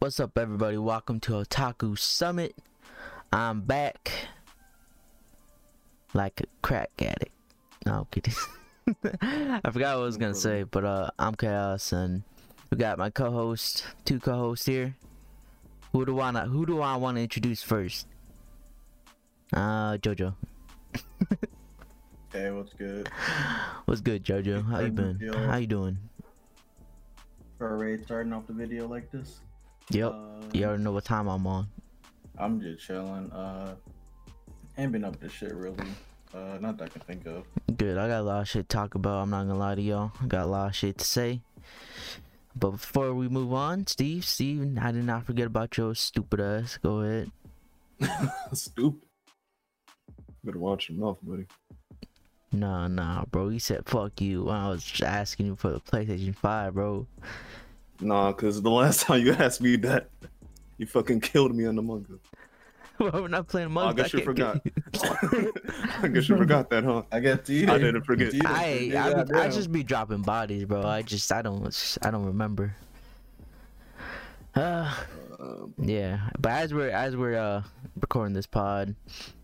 What's up, everybody? Welcome to Otaku Summit. I'm back like a crack addict. No, I'm kidding. I forgot what I was gonna say, but uh, I'm Chaos, and we got my co-host, two co-hosts here. Who do I who do I want to introduce first? Uh, Jojo. Hey, what's good? What's good, Jojo? How you been? How you doing? For a raid starting off the video like this? Yep. Uh, You already know what time I'm on. I'm just chilling. Uh, ain't been up to shit really. Uh, not that I can think of. Good. I got a lot of shit to talk about. I'm not gonna lie to y'all. I got a lot of shit to say. But before we move on, Steve, Steve, I did not forget about your stupid ass. Go ahead. Stupid. Better watch your mouth, buddy. Nah, nah, bro. You said fuck you when I was asking you for the PlayStation 5, bro. Nah, cause the last time you asked me that, you fucking killed me on the manga. well, we're not playing Oh, I Among guess you can't get- I guess you forgot that, huh? I guess you I didn't forget. You I, didn't I, forget be- I that, just be dropping bodies, bro. I just, I don't, I don't remember. Uh, Yeah, but as we're as we're uh recording this pod,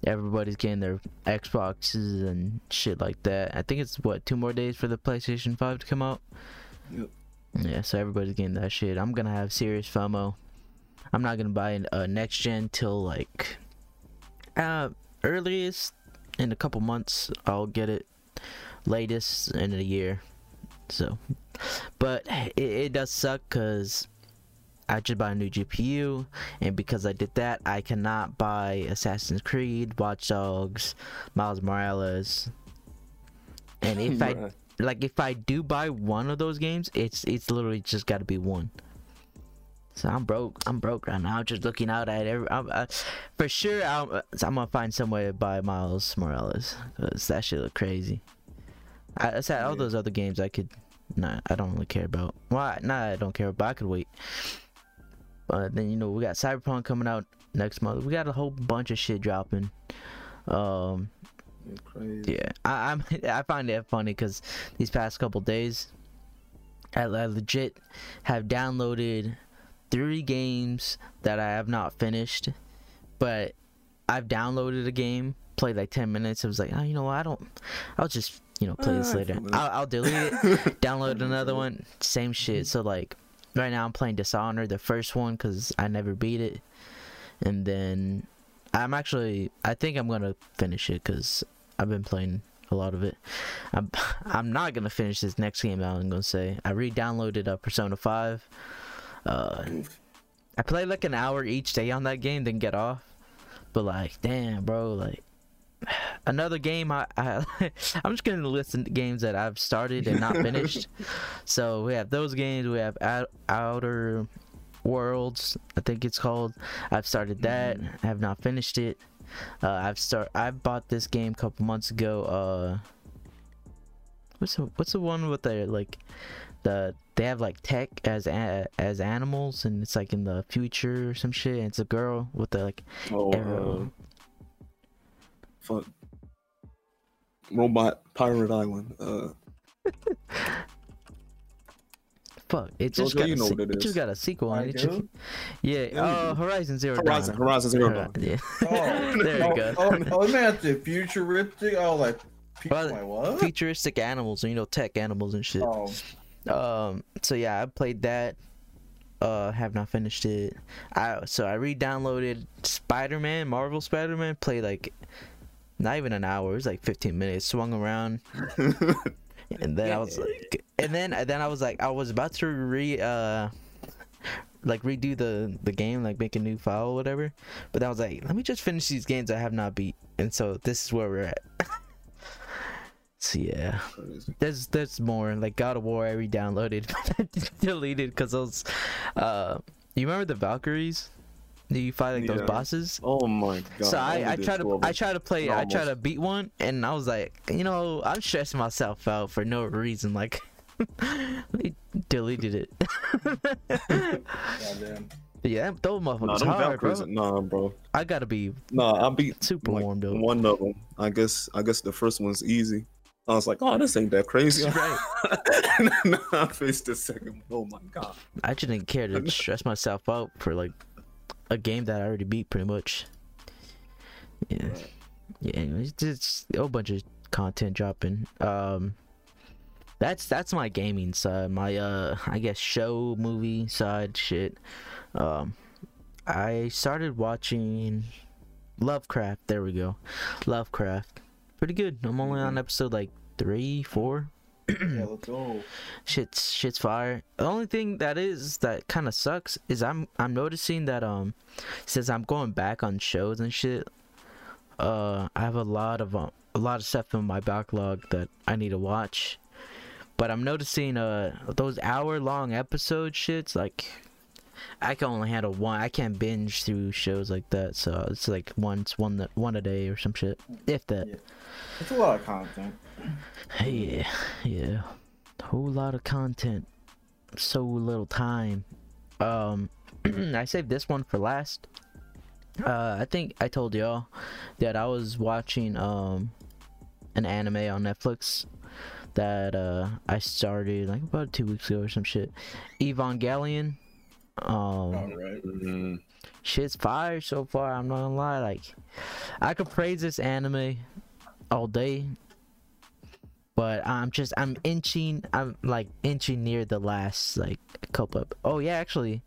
everybody's getting their Xboxes and shit like that. I think it's what two more days for the PlayStation Five to come out. Yep. Yeah, so everybody's getting that shit. I'm gonna have serious FOMO. I'm not gonna buy a next gen till like uh earliest in a couple months. I'll get it. Latest in a year. So, but it, it does suck because I just bought a new GPU, and because I did that, I cannot buy Assassin's Creed, Watch Dogs, Miles Morales. And if I. like, if I do buy one of those games, it's it's literally just got to be one. So I'm broke. I'm broke right now. Just looking out at every. I'm, I, for sure, I'm, uh, I'm gonna find some way to buy Miles Morales because that shit look crazy. I, I said all those other games I could. Nah, I don't really care about. Why? Nah, I don't care. But I could wait. But then you know we got Cyberpunk coming out next month. We got a whole bunch of shit dropping. Um. Yeah, I, I'm I find it funny because these past couple days, I, I legit have downloaded three games that I have not finished, but I've downloaded a game, played like ten minutes. I was like, oh, you know what? I don't. I'll just you know play this Ah, later. I'll, I'll delete it, download another one, same shit. So like right now I'm playing Dishonored, the first one, because I never beat it, and then I'm actually I think I'm gonna finish it because I've been playing a lot of it. I'm I'm not gonna finish this next game. I'm gonna say I re-downloaded uh, Persona Five. Uh, I play like an hour each day on that game, then get off. But like, damn, bro, like another game. I, I I'm just gonna list the games that I've started and not finished. so we have those games. We have Out, Outer Worlds. I think it's called. I've started that. I have not finished it. Uh, I've start. I bought this game a couple months ago. Uh, what's the, what's the one with the like the they have like tech as a, as animals and it's like in the future or some shit. And it's a girl with the like Oh, arrow. uh, fuck. Robot Pirate Island. Uh, Fuck, it just Jojo, got you a, know se- what it it just got a sequel I on it. Just- Yeah, Yeah, uh. Horizon Zero Horizon, Dawn. Horizon Zero Dawn. Yeah. Oh, There oh, you go. Oh, oh, I meant the futuristic. Oh, like, pe- Well, like what? Futuristic animals, and you know, tech animals and shit. Oh, Um, so yeah, I played that. Uh, have not finished it. I so I re-downloaded Spider-Man, Marvel Spider-Man. Played like not even an hour. It was like 15 minutes. Swung around, and then I was like, and then and then I was like, I was about to re uh like redo the the game, like make a new file or whatever. But I was like, let me just finish these games I have not beat, and so this is where we're at. so yeah. There's there's more like God of War I re-downloaded but I deleted because those uh you remember the Valkyries? Do you fight like those bosses? oh my god. so I, I try to 12 I try to play I try to beat one and I was like you know I'm stressing myself out for no reason like they deleted it. goddamn. yeah, those Nah, motherfuckers them hard, bro. Nah, bro. I gotta be Nah, I beat super like, warmed up. one of them. I guess. I guess the first one's easy. I was like, oh, this ain't that crazy. Right. and then I faced this second. Oh my god. I just didn't care to stress myself out for like a game that I already beat pretty much. Yeah. Yeah, anyways, just a whole bunch of content dropping. Um that's that's my gaming side. My uh I guess show movie side shit. Um I started watching Lovecraft. There we go. Lovecraft. Pretty good. I'm only on episode like three, four. Yeah, let's go. shit's shit's fire. The only thing that is that kind of sucks is I'm I'm noticing that um since I'm going back on shows and shit, uh I have a lot of um, a lot of stuff in my backlog that I need to watch. But I'm noticing uh those hour long episode shits like I can only handle one. I can't binge through shows like that. So it's like once one that one a day or some shit. If that. Yeah. It's a lot of content. Yeah, yeah. Whole lot of content. So little time. Um I saved this one for last. Uh I think I told y'all that I was watching um an anime on Netflix that uh I started like about two weeks ago or some shit. Evangelion. Um All right. Mhm. shit's fire so far. I'm not gonna lie. Like, I could praise this anime all day, but I'm just I'm inching. I'm like inching near the last like couple. Of, oh yeah, actually.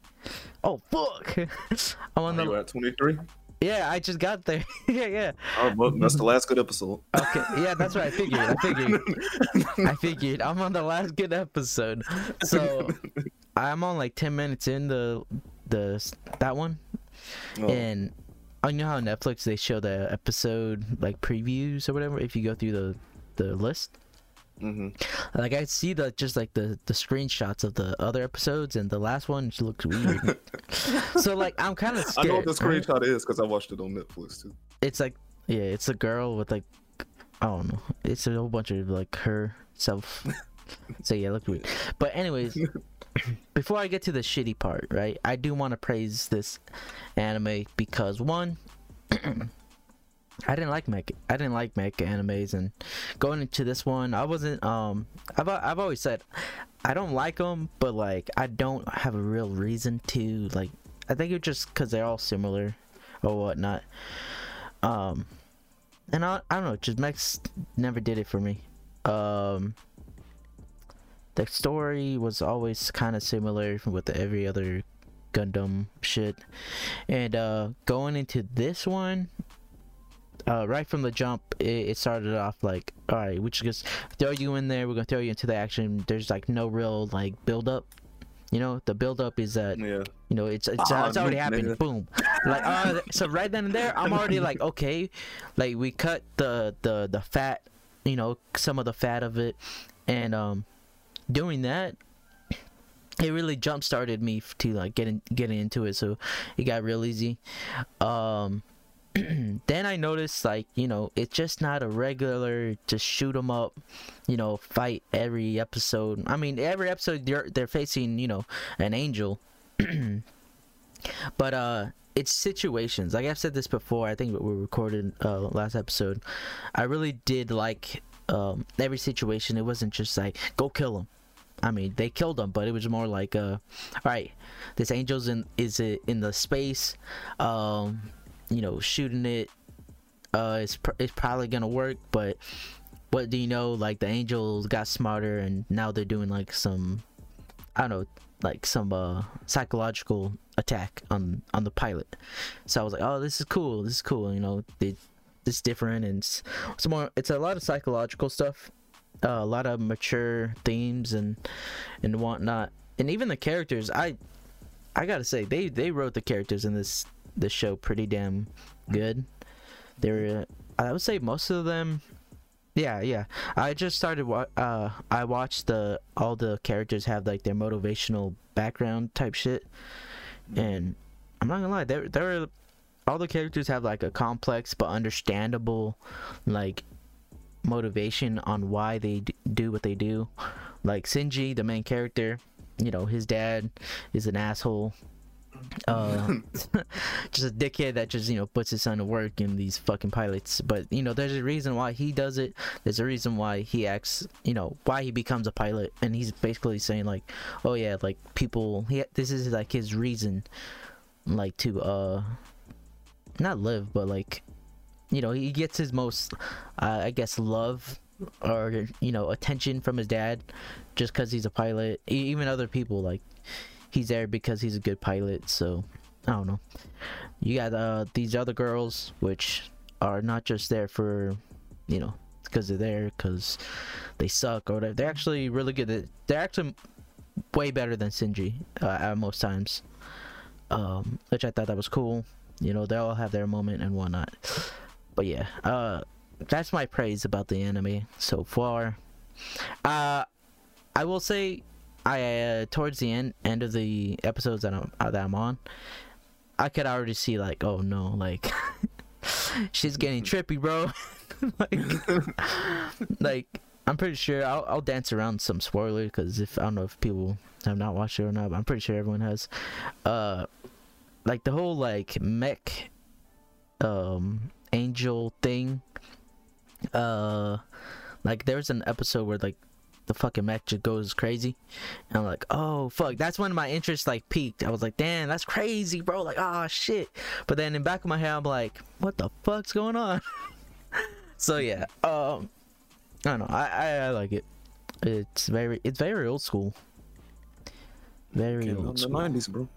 Oh fuck! I'm on oh, Are you the at 23? yeah. I just got there. yeah, yeah. Oh, well, that's the last good episode. Okay, yeah, that's what I figured. I figured. I figured I'm on the last good episode, so I'm on like ten minutes in the the that one. Oh, And oh, I know how Netflix they show the episode like previews or whatever if you go through the the list. Mhm. Like I see the just like the the screenshots of the other episodes and the last one just looks weird. so like I'm kind of scared. I know what the right? screenshot is because I watched it on Netflix too. It's like yeah, it's a girl with like I don't know. It's a whole bunch of like her self. so yeah, look weird. But anyways, before I get to the shitty part, right? I do want to praise this anime because one, I didn't like mech. I didn't like mech animes, and going into this one, I wasn't. Um, I've I've always said I don't like them, but like I don't have a real reason to like. I think it's just because they're all similar or whatnot. Um, and I I don't know, just mechs never did it for me. Um, the story was always kind of similar with every other Gundam shit, and uh, going into this one, uh, right from the jump, it, it started off like, all right, we just throw you in there. We're gonna throw you into the action. There's like no real like build up. You know, the build up is that Yeah. you know it's it's, Ah, it's already happened. Boom. Like uh, so right then and there, I'm already like okay, like we cut the the the fat, you know, some of the fat of it, and um, doing that, it really jump started me to like getting getting into it. So it got real easy. Um. then I noticed like you know it's just not a regular just shoot 'em up, you know fight every episode. I mean every episode they're they're facing you know an angel, but uh it's situations. Like i've said this before i think we recorded uh last episode. I really did like um every situation. It wasn't just like go kill him i mean they killed him but it was more like uh all right this angel's in is it in the space? Um you know shooting it uh it's, pr- it's probably gonna work but what do you know? Like the angels got smarter and now they're doing like some i don't know like some uh psychological attack on on the pilot. So i was like oh this is cool this is cool you know they, is different and it's, it's more it's a lot of psychological stuff uh, a lot of mature themes and and whatnot. And even the characters i i gotta say they they wrote the characters in this this show pretty damn good they're uh, i would say most of them yeah, yeah. I just started. Wa- uh, I watched the all the characters have like their motivational background type shit, and I'm not gonna lie, there there are all the characters have like a complex but understandable like motivation on why they do what they do. Like Shinji, the main character, you know, his dad is an asshole, uh just a dickhead that just you know puts his son to work in these fucking pilots. But you know there's a reason why he does it. There's a reason why he acts you know why he becomes a pilot. And he's basically saying like oh yeah like people he this is like his reason like to uh not live but like you know he gets his most uh, i guess love or you know attention from his dad just because he's a pilot. E- even other people like he's there because he's a good pilot so i don't know. You got uh these other girls which are not just there for you know because they're there because they suck or whatever. They're actually really good at, they're actually way better than Shinji uh, at most times. Um which i thought that was cool. You know they all have their moment and whatnot. But yeah uh that's my praise about the anime so far. Uh i will say I uh, towards the end end of the episodes that I'm uh, that I'm on, I could already see like, oh no, like she's getting trippy, bro. like, like I'm pretty sure I'll I'll dance around some spoiler because if I don't know if people have not watched it or not, but I'm pretty sure everyone has. Uh, like the whole like mech, um, angel thing. Uh, like there's an episode where like the fucking mech just goes crazy. And I'm like, oh fuck. That's when my interest like peaked. I was like, damn, that's crazy, bro. Like, oh shit. But then in back of my head, I'm like, what the fuck's going on? so yeah, um, I don't know. I, I I like it. It's very it's very old school. Very Came old the school. nineties, bro.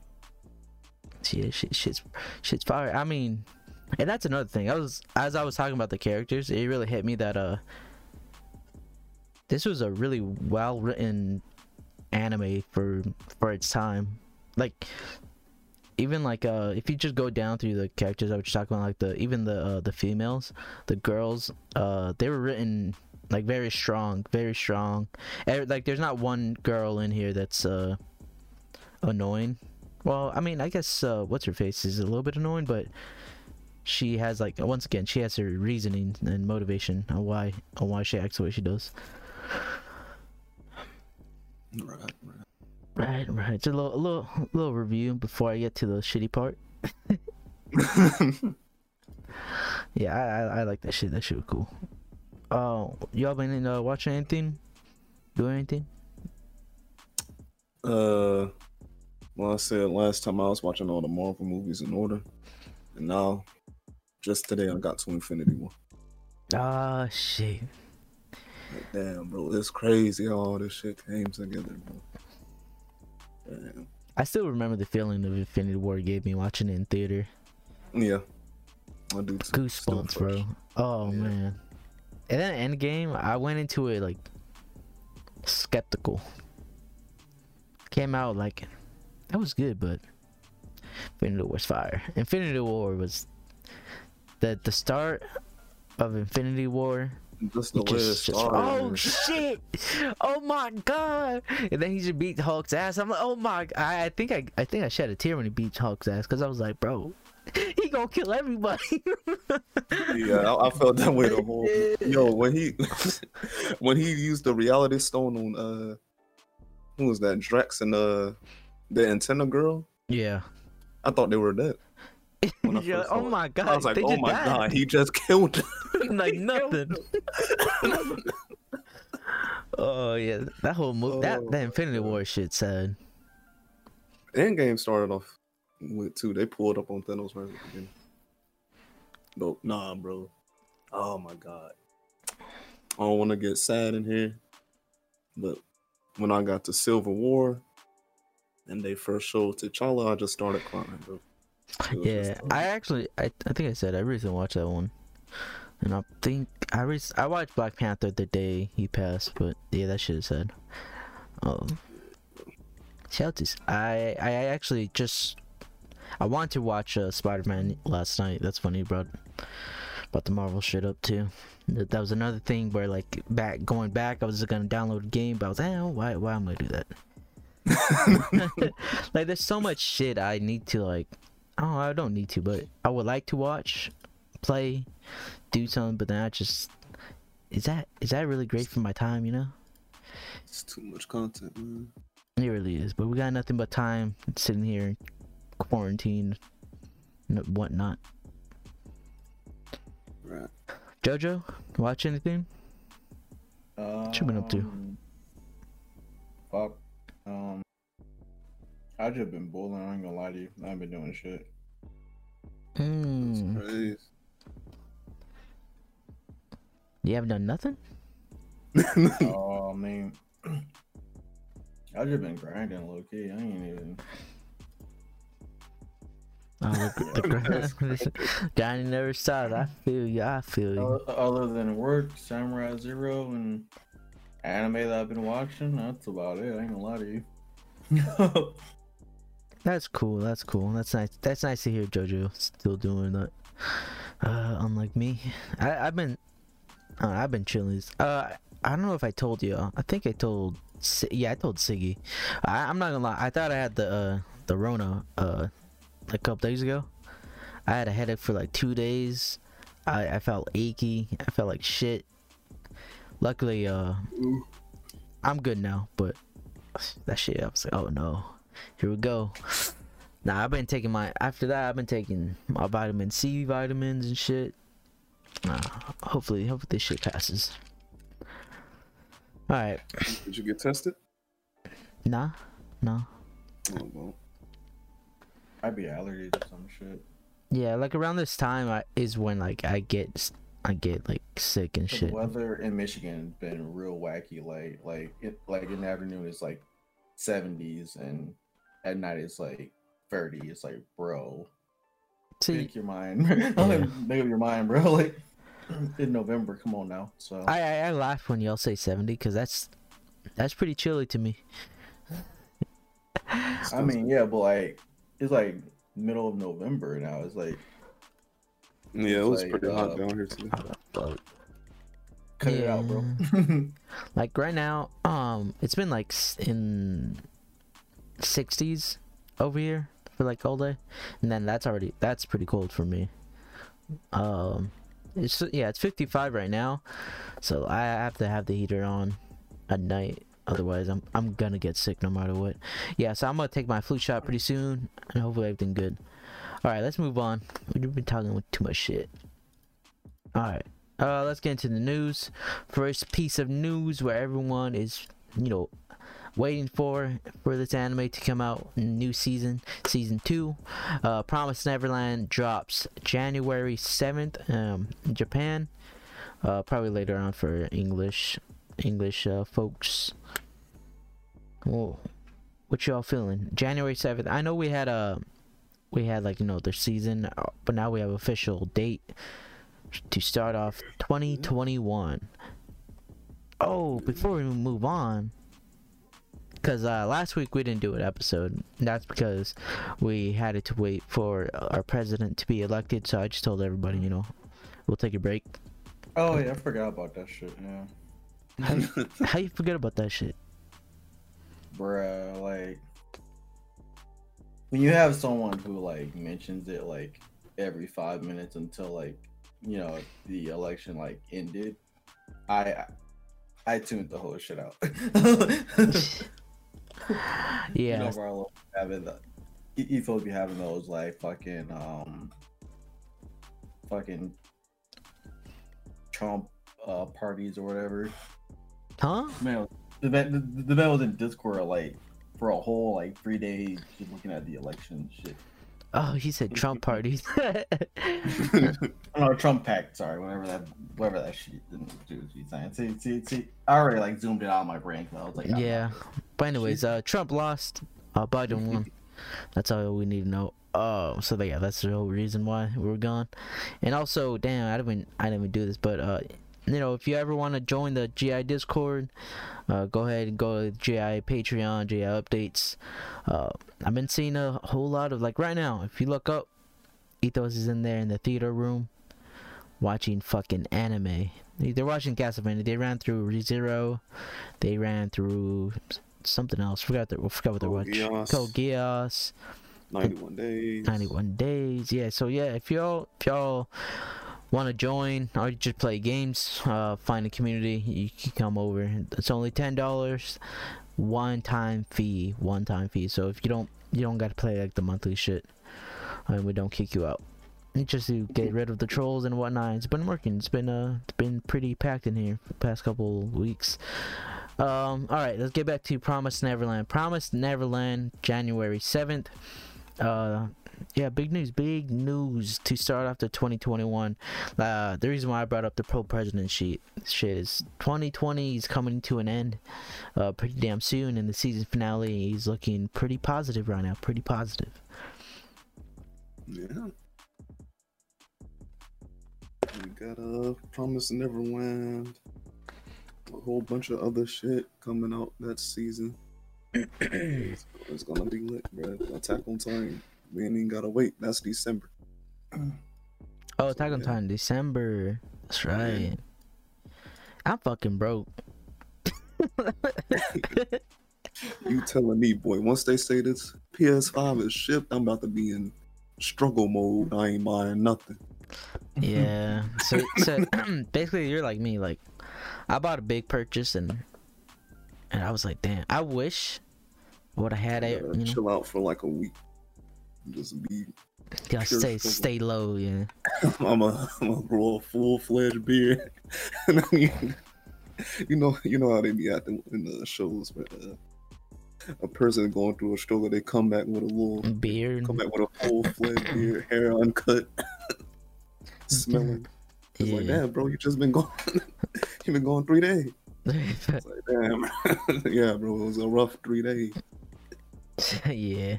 Yeah, shit, shit's shit's fire. I mean, and that's another thing. I was as I was talking about the characters, it really hit me that uh, this was a really well written anime for for its time. Like, even like uh, if you just go down through the characters I was talking about, like the even the uh, the females, the girls, uh, they were written like very strong, very strong. Eh, Like, there's not one girl in here that's uh annoying. Well, I mean, I guess uh, what's her face is a little bit annoying, but she has like once again she has her reasoning and motivation on why on why she acts the way she does. Right, right. Right, right. Just a little, a little, little review before I get to the shitty part. Yeah, I, I, I like that shit. That shit was cool. Oh, y'all been uh, watching anything? Doing anything? Uh, well, I said last time I was watching all the Marvel movies in order, and now, just today, I got to Infinity War. Ah, shit. Like, damn, bro, it's crazy how all this shit came together, bro. Damn. I still remember the feeling of Infinity War gave me watching it in theater. Yeah, I do. Too. Goosebumps, bro. Oh Yeah. man. And then Endgame, I went into it like skeptical. Came out like that was good, but Infinity War was fire. Infinity War was the the start of Infinity War. Just the He just, just- oh shit! Oh my god! And then he just beat Hulk's ass. I'm like, oh my! I, I think I I think I shed a tear when he beat Hulk's ass because I was like, bro, he gonna kill everybody. yeah, I, I felt that way the whole. Yo, when he when he used the reality stone on uh, who was that? Drax and uh, the antenna girl. yeah. I thought they were dead. like, oh my god! I was like, they oh my died." god, he just killed. them. like nothing. oh yeah, that whole movie, that Oh, that Infinity War shit sad. Endgame started off with two. They pulled up on Thanos right at the. But nah, bro. Oh my god. I don't want to get sad in here, but when I got to Civil War and they first showed T'Challa, I just started crying, bro. Yeah, I actually, I, I think I said I recently watched that one, and I think I re- I watched Black Panther the day he passed, but yeah, that shit is sad. Um, shout to I I actually just I wanted to watch uh, Spider Man last night. That's funny you brought brought the Marvel shit up too. That, that was another thing where like back going back, I was just gonna download the game, but I was like, eh, why why am I gonna do that? like there's so much shit I need to like Oh, I don't need to, but I would like to watch, play, do something. But then I just is that is that really great for my time? You know, it's too much content, man. it really is. But we got nothing but time sitting here quarantine and whatnot. Right. Jojo, watch anything? What you been up to? Um, Fuck. Um, I just been bowling. I ain't gonna lie to you. I ain't been doing shit. Mm, Crazy. you haven't done nothing? oh, I mean, I just been grinding low key. I ain't even. Oh, the, the grind, grinding never stops. I feel you. I feel you. Other than work, Samurai Zero, and anime that I've been watching, that's about it. I ain't gonna lie to you. That's cool. That's cool. That's nice. That's nice to hear JoJo still doing that. Uh, unlike me, I, I've been, uh, I've been chilling. Uh, I don't know if I told you. I think I told. Yeah, I told Siggy. I, I'm not gonna lie. I thought I had the uh, the Rona uh, a couple days ago. I had a headache for like two days. I, I felt achy. I felt like shit. Luckily, uh, I'm good now. But that shit, I was like, oh no, here we go. Nah, I've been taking my after that. I've been taking my vitamin C vitamins and shit. Nah, hopefully, hopefully this shit passes. All right, Did you get tested? nah, no. Oh, well. Might be allergic to some shit. Yeah, like around this time I, is when like I get I get like sick and The shit. weather in Michigan has been real wacky. Like, like it, like in the afternoon it's like 70s, and at night it's like 30. It's like, bro, See, make your mind. make up your mind, bro. Like in November, come on now. So I, I I laugh when y'all say seventy because that's that's pretty chilly to me. I mean, yeah, but like it's like middle of November now. It's like yeah, it was like, pretty uh, hot down here too. cut it out, bro. Like right now, um, it's been like in sixties over here for like all day, and then that's already that's pretty cold for me. Um, it's yeah, it's fifty five right now, so I have to have the heater on at night. Otherwise, I'm I'm gonna get sick no matter what. Yeah, so I'm gonna take my flu shot pretty soon, and hopefully everything good. All right, let's move on. We've been talking with too much shit. All right. Uh, let's get into the news. First piece of news where everyone is, you know, waiting for for this anime to come out. New season, season two. Uh, Promise Neverland drops January seventh. Um, in Japan. Uh, probably later on for English, English uh, folks. Whoa, what y'all feeling? January seventh. I know we had a, we had like you know their season, but now we have official date to start off 2021. Oh, before we move on, because uh, last week we didn't do an episode. That's because we had to wait for our president to be elected. So I just told everybody, you know, we'll take a break. oh yeah, I forgot about that shit. Yeah, How you forget about that shit? bruh. Like when you have someone who like mentions it like every five minutes until like you know the election like ended, I I tuned the whole shit out. You Yeah, know, Marlo having the he, he supposed to be having those like fucking um fucking Trump uh parties or whatever. huh? Man, the man, the, the man was in Discord like for a whole like three days just looking at the election shit. Oh, he said Trump parties. Oh, Trump pact, sorry, whatever that whatever that shit dude she's saying. See, see, see, I already like zoomed it out of my brain I was like, I'm yeah. But anyways, uh, Trump lost. Uh, Biden won. That's all we need to know. Oh, so yeah, that's the whole reason why we are gone. And also, damn, I didn't even, I didn't even do this, but uh, you know, if you ever want to join the GI Discord, uh, go ahead and go to GI Patreon, GI updates. Uh, I've been seeing a whole lot of like right now. If you look up, Ethos is in there in the theater room, watching fucking anime. They- They're watching Castlevania. They ran through ReZero. They ran through something else. Forgot the, forgot what they're watching. Code Geass. 91 days. 91 days. Yeah, so yeah, if y'all if y'all want to join or just play games, uh, find a community, you can come over. It's only ten dollars. one time fee, one time fee. So if you don't you don't gotta play like the monthly shit, I and we don't kick you out. It's just to get rid of the trolls and whatnot. It's been working. It's been uh it's been pretty packed in here for the past couple weeks. Um, all right, let's get back to Promise Neverland. Promise Neverland, January seventh. Uh, yeah, big news, big news to start off the 2021. Uh, the reason why I brought up the pro president sheet shit is 2020 is coming to an end, uh, pretty damn soon, and the season finale is looking pretty positive right now. Pretty positive. Yeah. We got a Promise Neverland. A whole bunch of other shit coming out that season. it's, it's gonna be lit, bro. Attack on Titan. We ain't even gotta wait. That's December. Oh, Attack on Yeah. Titan, December. That's right. I'm fucking broke. You telling me, boy, once they say this PS5 is shipped, I'm about to be in struggle mode. I ain't buying nothing. Yeah. So, so basically, you're like me. Like, I bought a big purchase and and I was like, damn. I wish would have had it. You know, chill out for like a week. Just be. pure stay stay low. Yeah. I'm a, I'm gonna grow a full fledged beard. I mean, you know, you know how they be acting in the shows, but uh, a person going through a struggle, they come back with a little, Beard. come back with a full fledged beard, hair uncut, smelling. It's like, Yeah. damn, bro, you just been going, you been going three days. It's like, damn, yeah, bro, it was a rough three days. yeah,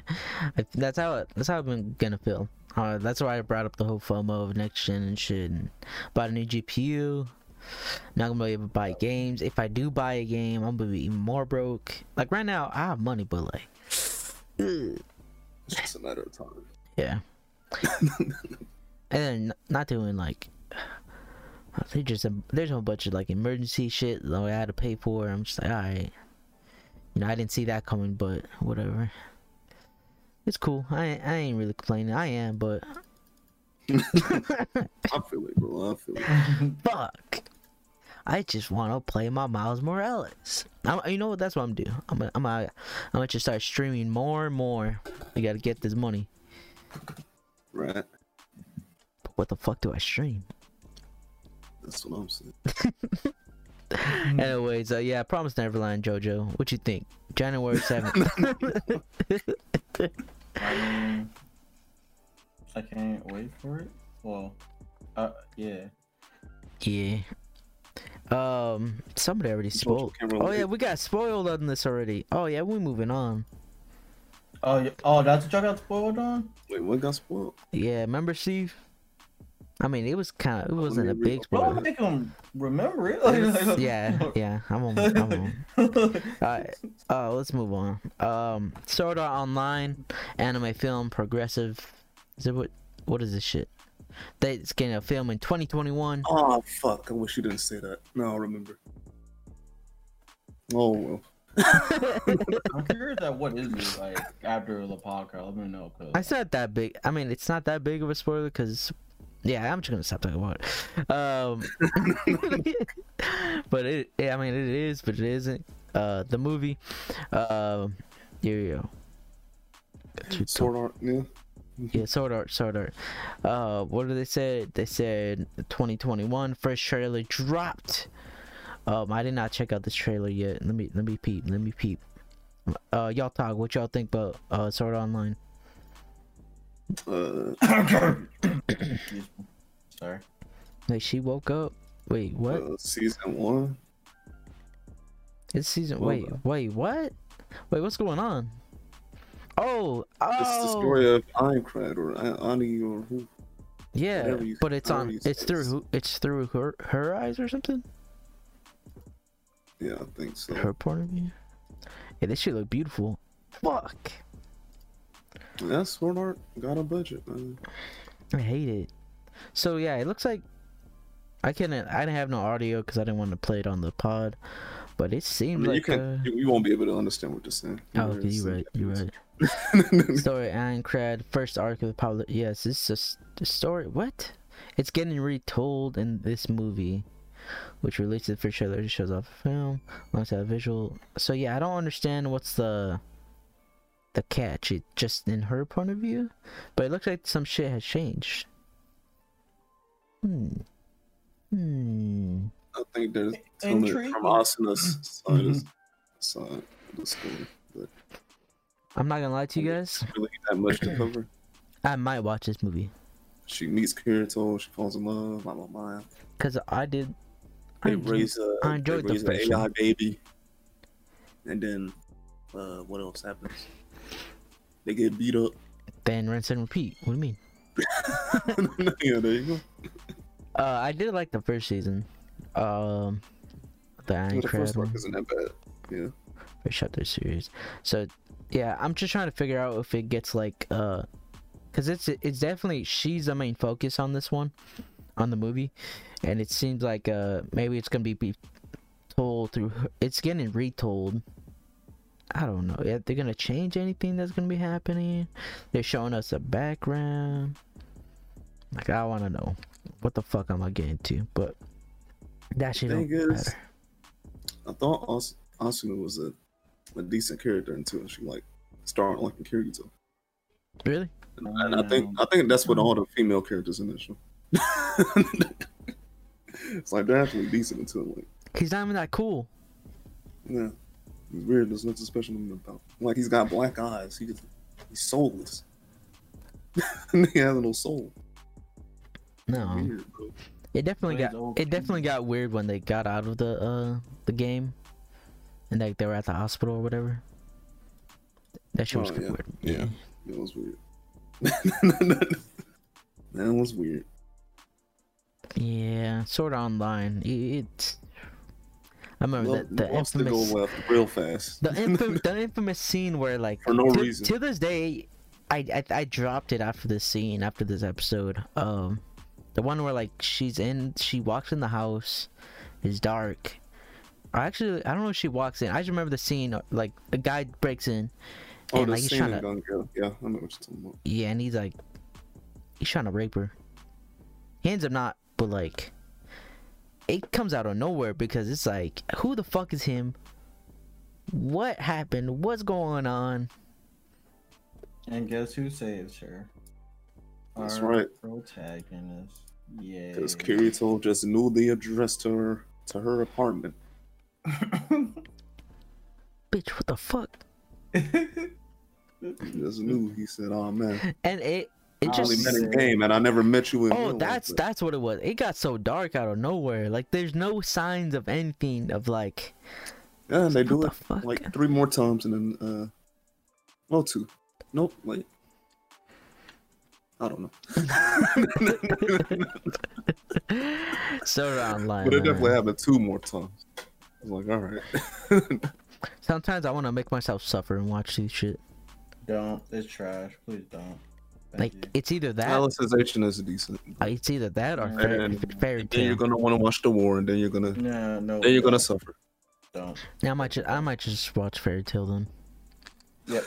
that's how it, that's how I've been gonna feel. Uh, that's why I brought up the whole FOMO of next gen and shit. And bought a new GPU. Not gonna be able to buy games. If I do buy a game, I'm gonna be even more broke. Like right now, I have money, but like, ugh, It's just a matter of time. yeah. and then not doing like, they just there's a whole bunch of like emergency shit that I had to pay for. I'm just like, all right. You know, I didn't see that coming, but whatever. It's cool. I ain't- I ain't really complaining. I am, but I feel it, bro. I feel it. fuck. I just want to play my Miles Morales. I'm, you know what? That's what I'm doing. I'm gonna, I'm gonna, I'm gonna just start streaming more and more. I gotta get this money. Right? But what the fuck do I stream? That's what I'm saying. Anyways, uh, yeah, Promise Neverland, JoJo. What you think? January seventh. I mean, I can't wait for it. Well, uh, yeah. yeah. Um, somebody already spoiled. Oh yeah, we got spoiled on this already. Oh yeah, we moving on. Oh, yeah. oh, that's what y'all got spoiled on. Wait, what got spoiled? Yeah, remember Steve? I mean, it was kind of. It wasn't a big spoiler. make them remember it. Like, yeah, yeah. I'm on. I'm on. Alright, uh, let's move on. Um, Sword Art Online, anime film, progressive. Is it what? What is this shit? They it's getting a film in 2021. Oh fuck! I wish you didn't say that. No, I remember. Oh well. I'm curious at what is it like after the podcast. Let me know. Cause It's not that big. I mean, it's not that big of a spoiler because, yeah, I'm just gonna stop talking about it. Um, but it, yeah, I mean, it is, but it isn't. Uh, the movie. Um, here you go. Sword art, yeah. Yeah, Sword Art, Sword Art. Uh, what did they say? They said 2021 first trailer dropped. Um, I did not check out this trailer yet. Let me let me peep. Let me peep. Uh, y'all talk. What y'all think about uh Sword Online? Uh, Sorry. Like she woke up. Wait, what? uh, season one. It's season. well, Wait, uh, wait, what? Wait, what's going on? Oh, oh, It's the story of Aincrad or Ani or who. yeah, you- but it's on. you It's through. It's through her her eyes or something. Yeah, I think so. Her point of view. Yeah, this shit look beautiful. Fuck. Yeah, Sword art got a budget, man. I hate it. So yeah, it looks like I couldn't. I didn't have no audio because I didn't want to play it on the pod. But it I seemed mean, you like. can uh, you, you won't be able to understand what they're saying. Oh, okay, you right. You right. Story Aincrad, first arc of the public. Yes, this is just the story. What? It's getting retold in this movie. which released the first trailer It shows off the film alongside a visual. So yeah, I don't understand what's the the catch. It just in her point of view, but it looks like some shit has changed. Hmm. Hmm. I think there's telling it Intriguing. from Asuna's side is side of the story. But I'm not gonna lie to you guys. really that much to cover. I might watch this movie She meets Kirito, she falls in love, blah blah blah. because I did. I They enjoyed- raise a I enjoyed they the raise an AI baby. And then uh what else happens? They get beat up. then rinse and repeat. What do you mean? yeah, there you go. Uh, I did like the first season. Um, the Well, Iron the Crab first one. isn't that bad. Yeah. First chapter series. So, yeah, I'm just trying to figure out if it gets like uh, cause it's it's definitely she's the main focus on this one, on the movie, and it seems like uh maybe it's gonna be, be told through her, it's getting retold. I don't know. Yeah, they're gonna change anything that's gonna be happening. They're showing us a background. Like I want to know what the fuck am I getting to, but that shit don't Thing is, matter. I thought As- Asuna was a, a decent character until she like started liking Kirito. Really? And I think I think that's what all the female characters in this show. it's like they're actually decent until like He's not even that cool. yeah. It's weird, there's nothing special about like he's got black eyes. He just, he's soulless. he has no soul. No. Weird. It definitely got old it definitely got weird when they got out of the uh the game, and like they were at the hospital or whatever. That shit was Oh, kinda yeah. weird. That was weird. that was weird. Yeah, Sword Art Online. It, it I remember the, the to infamous go left real fast. the infamous the infamous scene where like For no to, reason. to this day I, I I dropped it after this scene after this episode um the one where like she's in she walks in the house it's dark or actually I don't know if she walks in I just remember the scene like the guy breaks in oh, and the like he's trying in to. Yeah, I know what you're talking about. yeah and he's like he's trying to rape her he ends up not but like it comes out of nowhere because it's like who the fuck is him what happened what's going on And guess who saves her? That's Our right. Protagonist. Yeah. Because Kirito just knew the address to her to her apartment. bitch what the fuck He just knew. He said, "Oh man, and it it I just only met in game, and I never met you in oh real life, that's that's what it was it got so dark out of nowhere like there's no signs of anything of like yeah." They do what it fuck? like three more times, and then uh, well, two. Nope, wait. I don't know. so online but it man. definitely happened two more times. I was like, all right. sometimes i want to make myself suffer and watch these shit don't. It's trash. Please don't. Thank like you. it's either that Alicization is decent. uh, it's either that or And- fairy, And fairy then you're gonna want to watch the war, and then you're gonna No, no. then you're gonna suffer. Don't. yeah, i might just i might just watch Fairy Tail then Yep.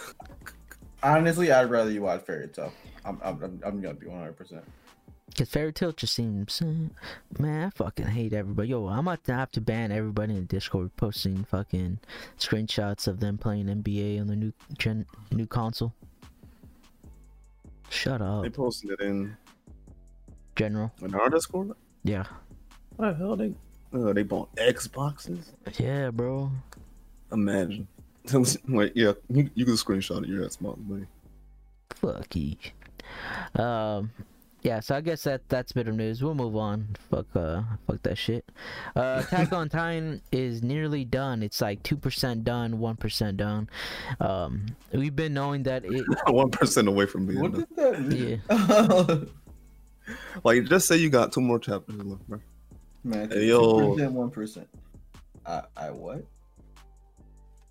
Honestly, I'd rather you watch Fairy Tail. I'm, I'm, I'm, I'm gonna be 100. percent Cause Fairy Tail just seems, uh, man, I fucking hate everybody. Yo, I'm about to have to ban everybody in Discord posting fucking screenshots of them playing NBA on the new gen, new console. Shut up, They posted it in General. in our Discord. Yeah, What the hell they? Uh, they bought Xboxes. yeah, bro. Imagine. Wait, yeah, you, you can screenshot it. Your Xbox, buddy. Fuck you. Um, yeah. So I guess that that's bit of news. We'll move on. Fuck, uh, fuck that shit. Uh, Attack on Titan is nearly done. It's like two percent done, one percent done. Um, we've been knowing that it. One percent away from being What done. did that mean? Like, just say you got two more chapters left, bro. Man, Hey, yo. percent, one percent. I, I what?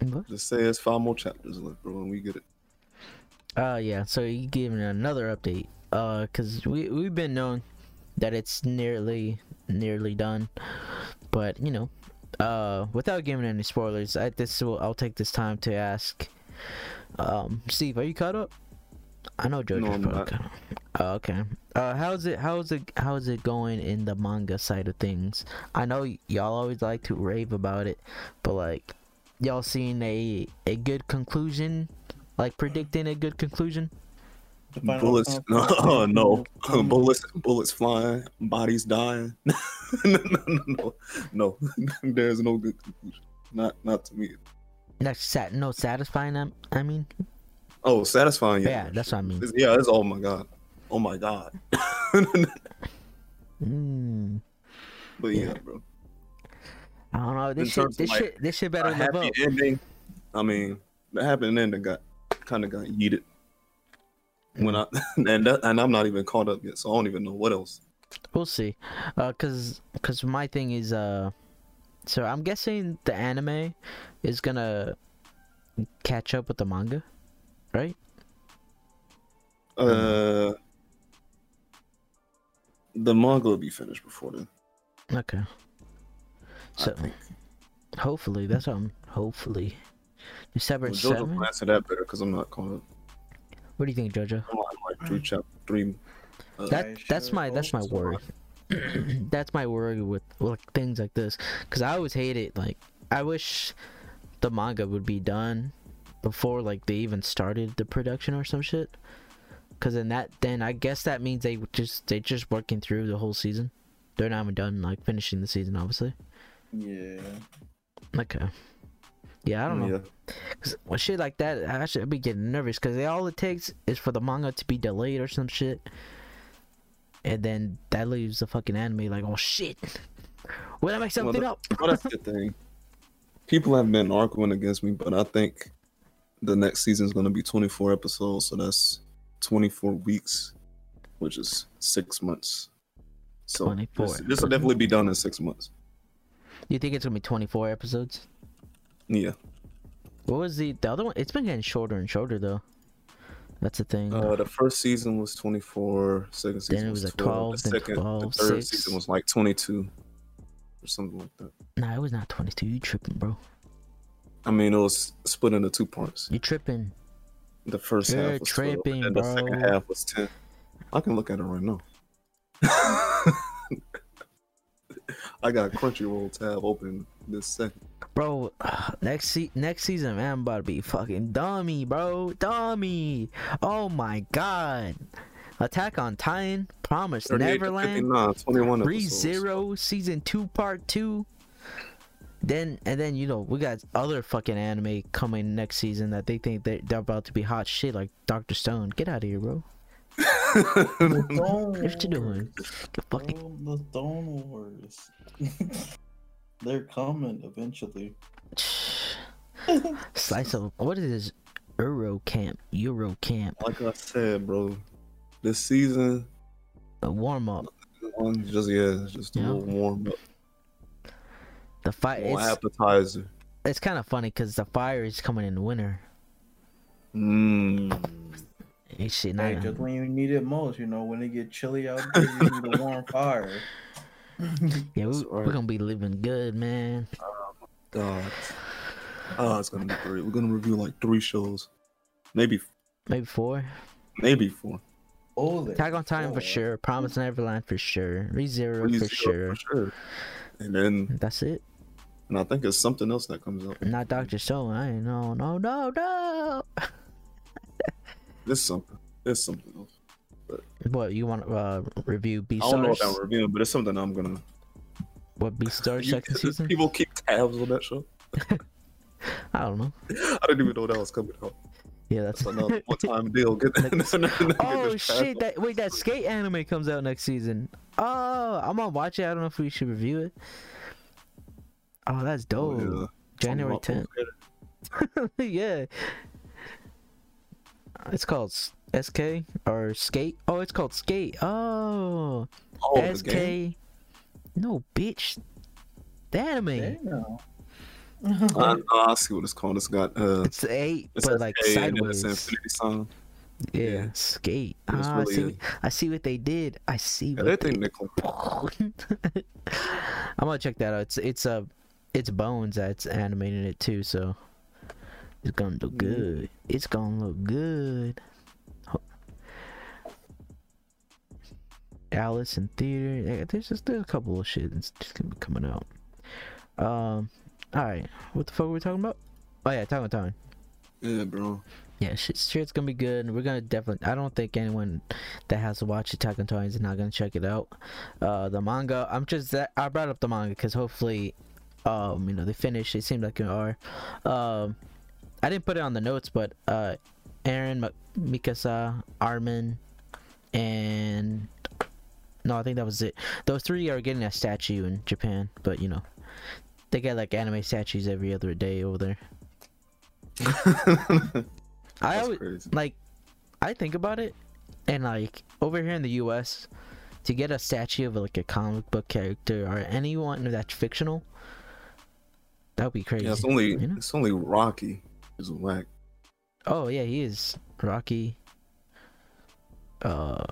What? Just say it's five more chapters left, bro, and we get it. Uh yeah, so you giving another update. Uh cuz we we've been known that it's nearly nearly done. But, you know, uh without giving any spoilers, I this will I'll take this time to ask um Steve, are you caught up? I know Jojo's No, I'm probably not. caught up. Oh, okay. Uh, how's it? How's it? How's it going in the manga side of things? I know y- y'all always like to rave about it, but like, y'all seeing a a good conclusion? Like predicting a good conclusion? The final Bullets, no, conflict- no, bullets, bullets flying, bodies dying. no, no, no, no, no. There's no good conclusion. Not, not to me. That's sat no satisfying. them- I mean, Oh, satisfying. Yeah, Yeah, that's what I mean. It's- yeah, it's oh my god, oh my god. mm, but yeah, Yeah. bro. I don't know. This In shit, this like, shit, this shit better a live happy up. ending. I mean, the happy ending got kind of got yeeted when I and that, and I'm not even caught up yet, so I don't even know what else. We'll see. Uh, cause, cause my thing is, uh, so I'm guessing the anime is gonna catch up with the manga, right? Uh, the manga will be finished before then. Okay. So hopefully that's what I'm. Hopefully, December Well, JoJo seven. can answer that better because I'm not caught up. What do you think, JoJo? I'm on like three chapter three. Uh, That that's my that's my worry. that's my worry with with things like this, cause I always hate it. Like I wish the manga would be done before like they even started the production or some shit. Cause then that then I guess that means they just they just working through the whole season. They're not even done like finishing the season, obviously. Yeah. Okay. Yeah, I don't know. Cause when shit like that, I should be getting nervous because all it takes is for the manga to be delayed or some shit, and then that leaves the fucking anime like, oh shit, when I make something the- up. Well, that's the thing. People have been arguing against me, but I think the next season is going to be 24 episodes, so that's 24 weeks, which is six months. So 24. This, this will definitely be done in six months. You think it's gonna be twenty four episodes? Yeah. What was the the other one? It's been getting shorter and shorter though. That's the thing. Uh, the first season was 24. Second season it was was like 12. 12, the second, 12, the third six. season was like 22 or something like that. nah, it was not twenty two. You tripping, bro? I mean, it was split into two parts. You tripping? The 1st You're half was 12, tripping, and the second half was 10. I can look at it right now. I got a Crunchyroll tab open this second. Bro, next se- next season, man, I'm about to be fucking dummy, bro, dummy. Oh my god, Attack on Titan, Promise Neverland, 59, 21 Re episodes. Zero, season two, part two. Then and then you know we got other fucking anime coming next season that they think they they're about to be hot shit like Doctor Stone. Get out of here, bro. What you doing? Get fucking the Stone Wars. They're coming eventually. slice of what is this? Yuru Camp, Yuru Camp, Like I said, bro, this season, a warm up. just yeah, just a Yeah. little warm up, The fire. It's, appetizer. it's kind of funny because the fire is coming in the winter. Mmm. Hey, shit, Hey, just when you need it most, you know, when it get chilly out there, you need a warm fire. yeah, we, we're gonna be living good, man. Oh god. Oh, it's gonna be great. We're gonna review like three shows, maybe, Maybe four. maybe four. Oh, there. Tag on Time for sure. Promise Neverland for sure. ReZero Three for zero sure. for sure. And then, That's it. and I think it's something else that comes up. Not Doctor Stone. I ain't no, no, no, no. There's something. There's something else. What you want to uh, review? B I don't know. I'm reviewing, but it's something I'm gonna. What Beastars You- second season? People keep tabs on that show. I don't know. I didn't even know that was coming out. Yeah, that's. That's another one-time deal. Get that. oh shit! That wait, that skate anime comes out next season. Oh, I'm gonna watch it. I don't know if we should review it. Oh, that's dope. January 10th. yeah. It's called SK or Skate. Oh, it's called Skate. Oh, Oh. SK. No, bitch. The anime. Damn. I, I see what it's called. It's got uh, It's eight, it's but like SK and then it's sideways. Infinity Sign. Yeah, yeah. Skate. It was Ah, I see. really- What, I see what they did. I see Yeah, what they they. think Nickel. I'm gonna check that out. It's it's uh, it's Bones that's animating it too, so it's gonna look Mhm. good. It's gonna look good. Alice in theater. There's just there's a couple of shit that's just gonna be coming out. Um, all right, what the fuck were we talking about? Oh yeah, Attack on Titan. Yeah, bro. Yeah, shit, shit's gonna be good. We're gonna definitely. I don't think anyone that has to watch Attack on Titan is not gonna check it out. Uh, the manga. I'm just that I brought up the manga because hopefully, um, you know, they finished. It seems like they are. Um, I didn't put it on the notes, but uh, Eren, Ma- Mikasa, Armin, and no, I think that was it. Those three are getting a statue in Japan, but you know, they get like anime statues every other day over there. I always crazy. like I think about it and like over here in the US to get a statue of like a comic book character or anyone that's fictional that would be crazy. Yeah, it's only you know? it's only Rocky is whack. Oh yeah, he is Rocky. Uh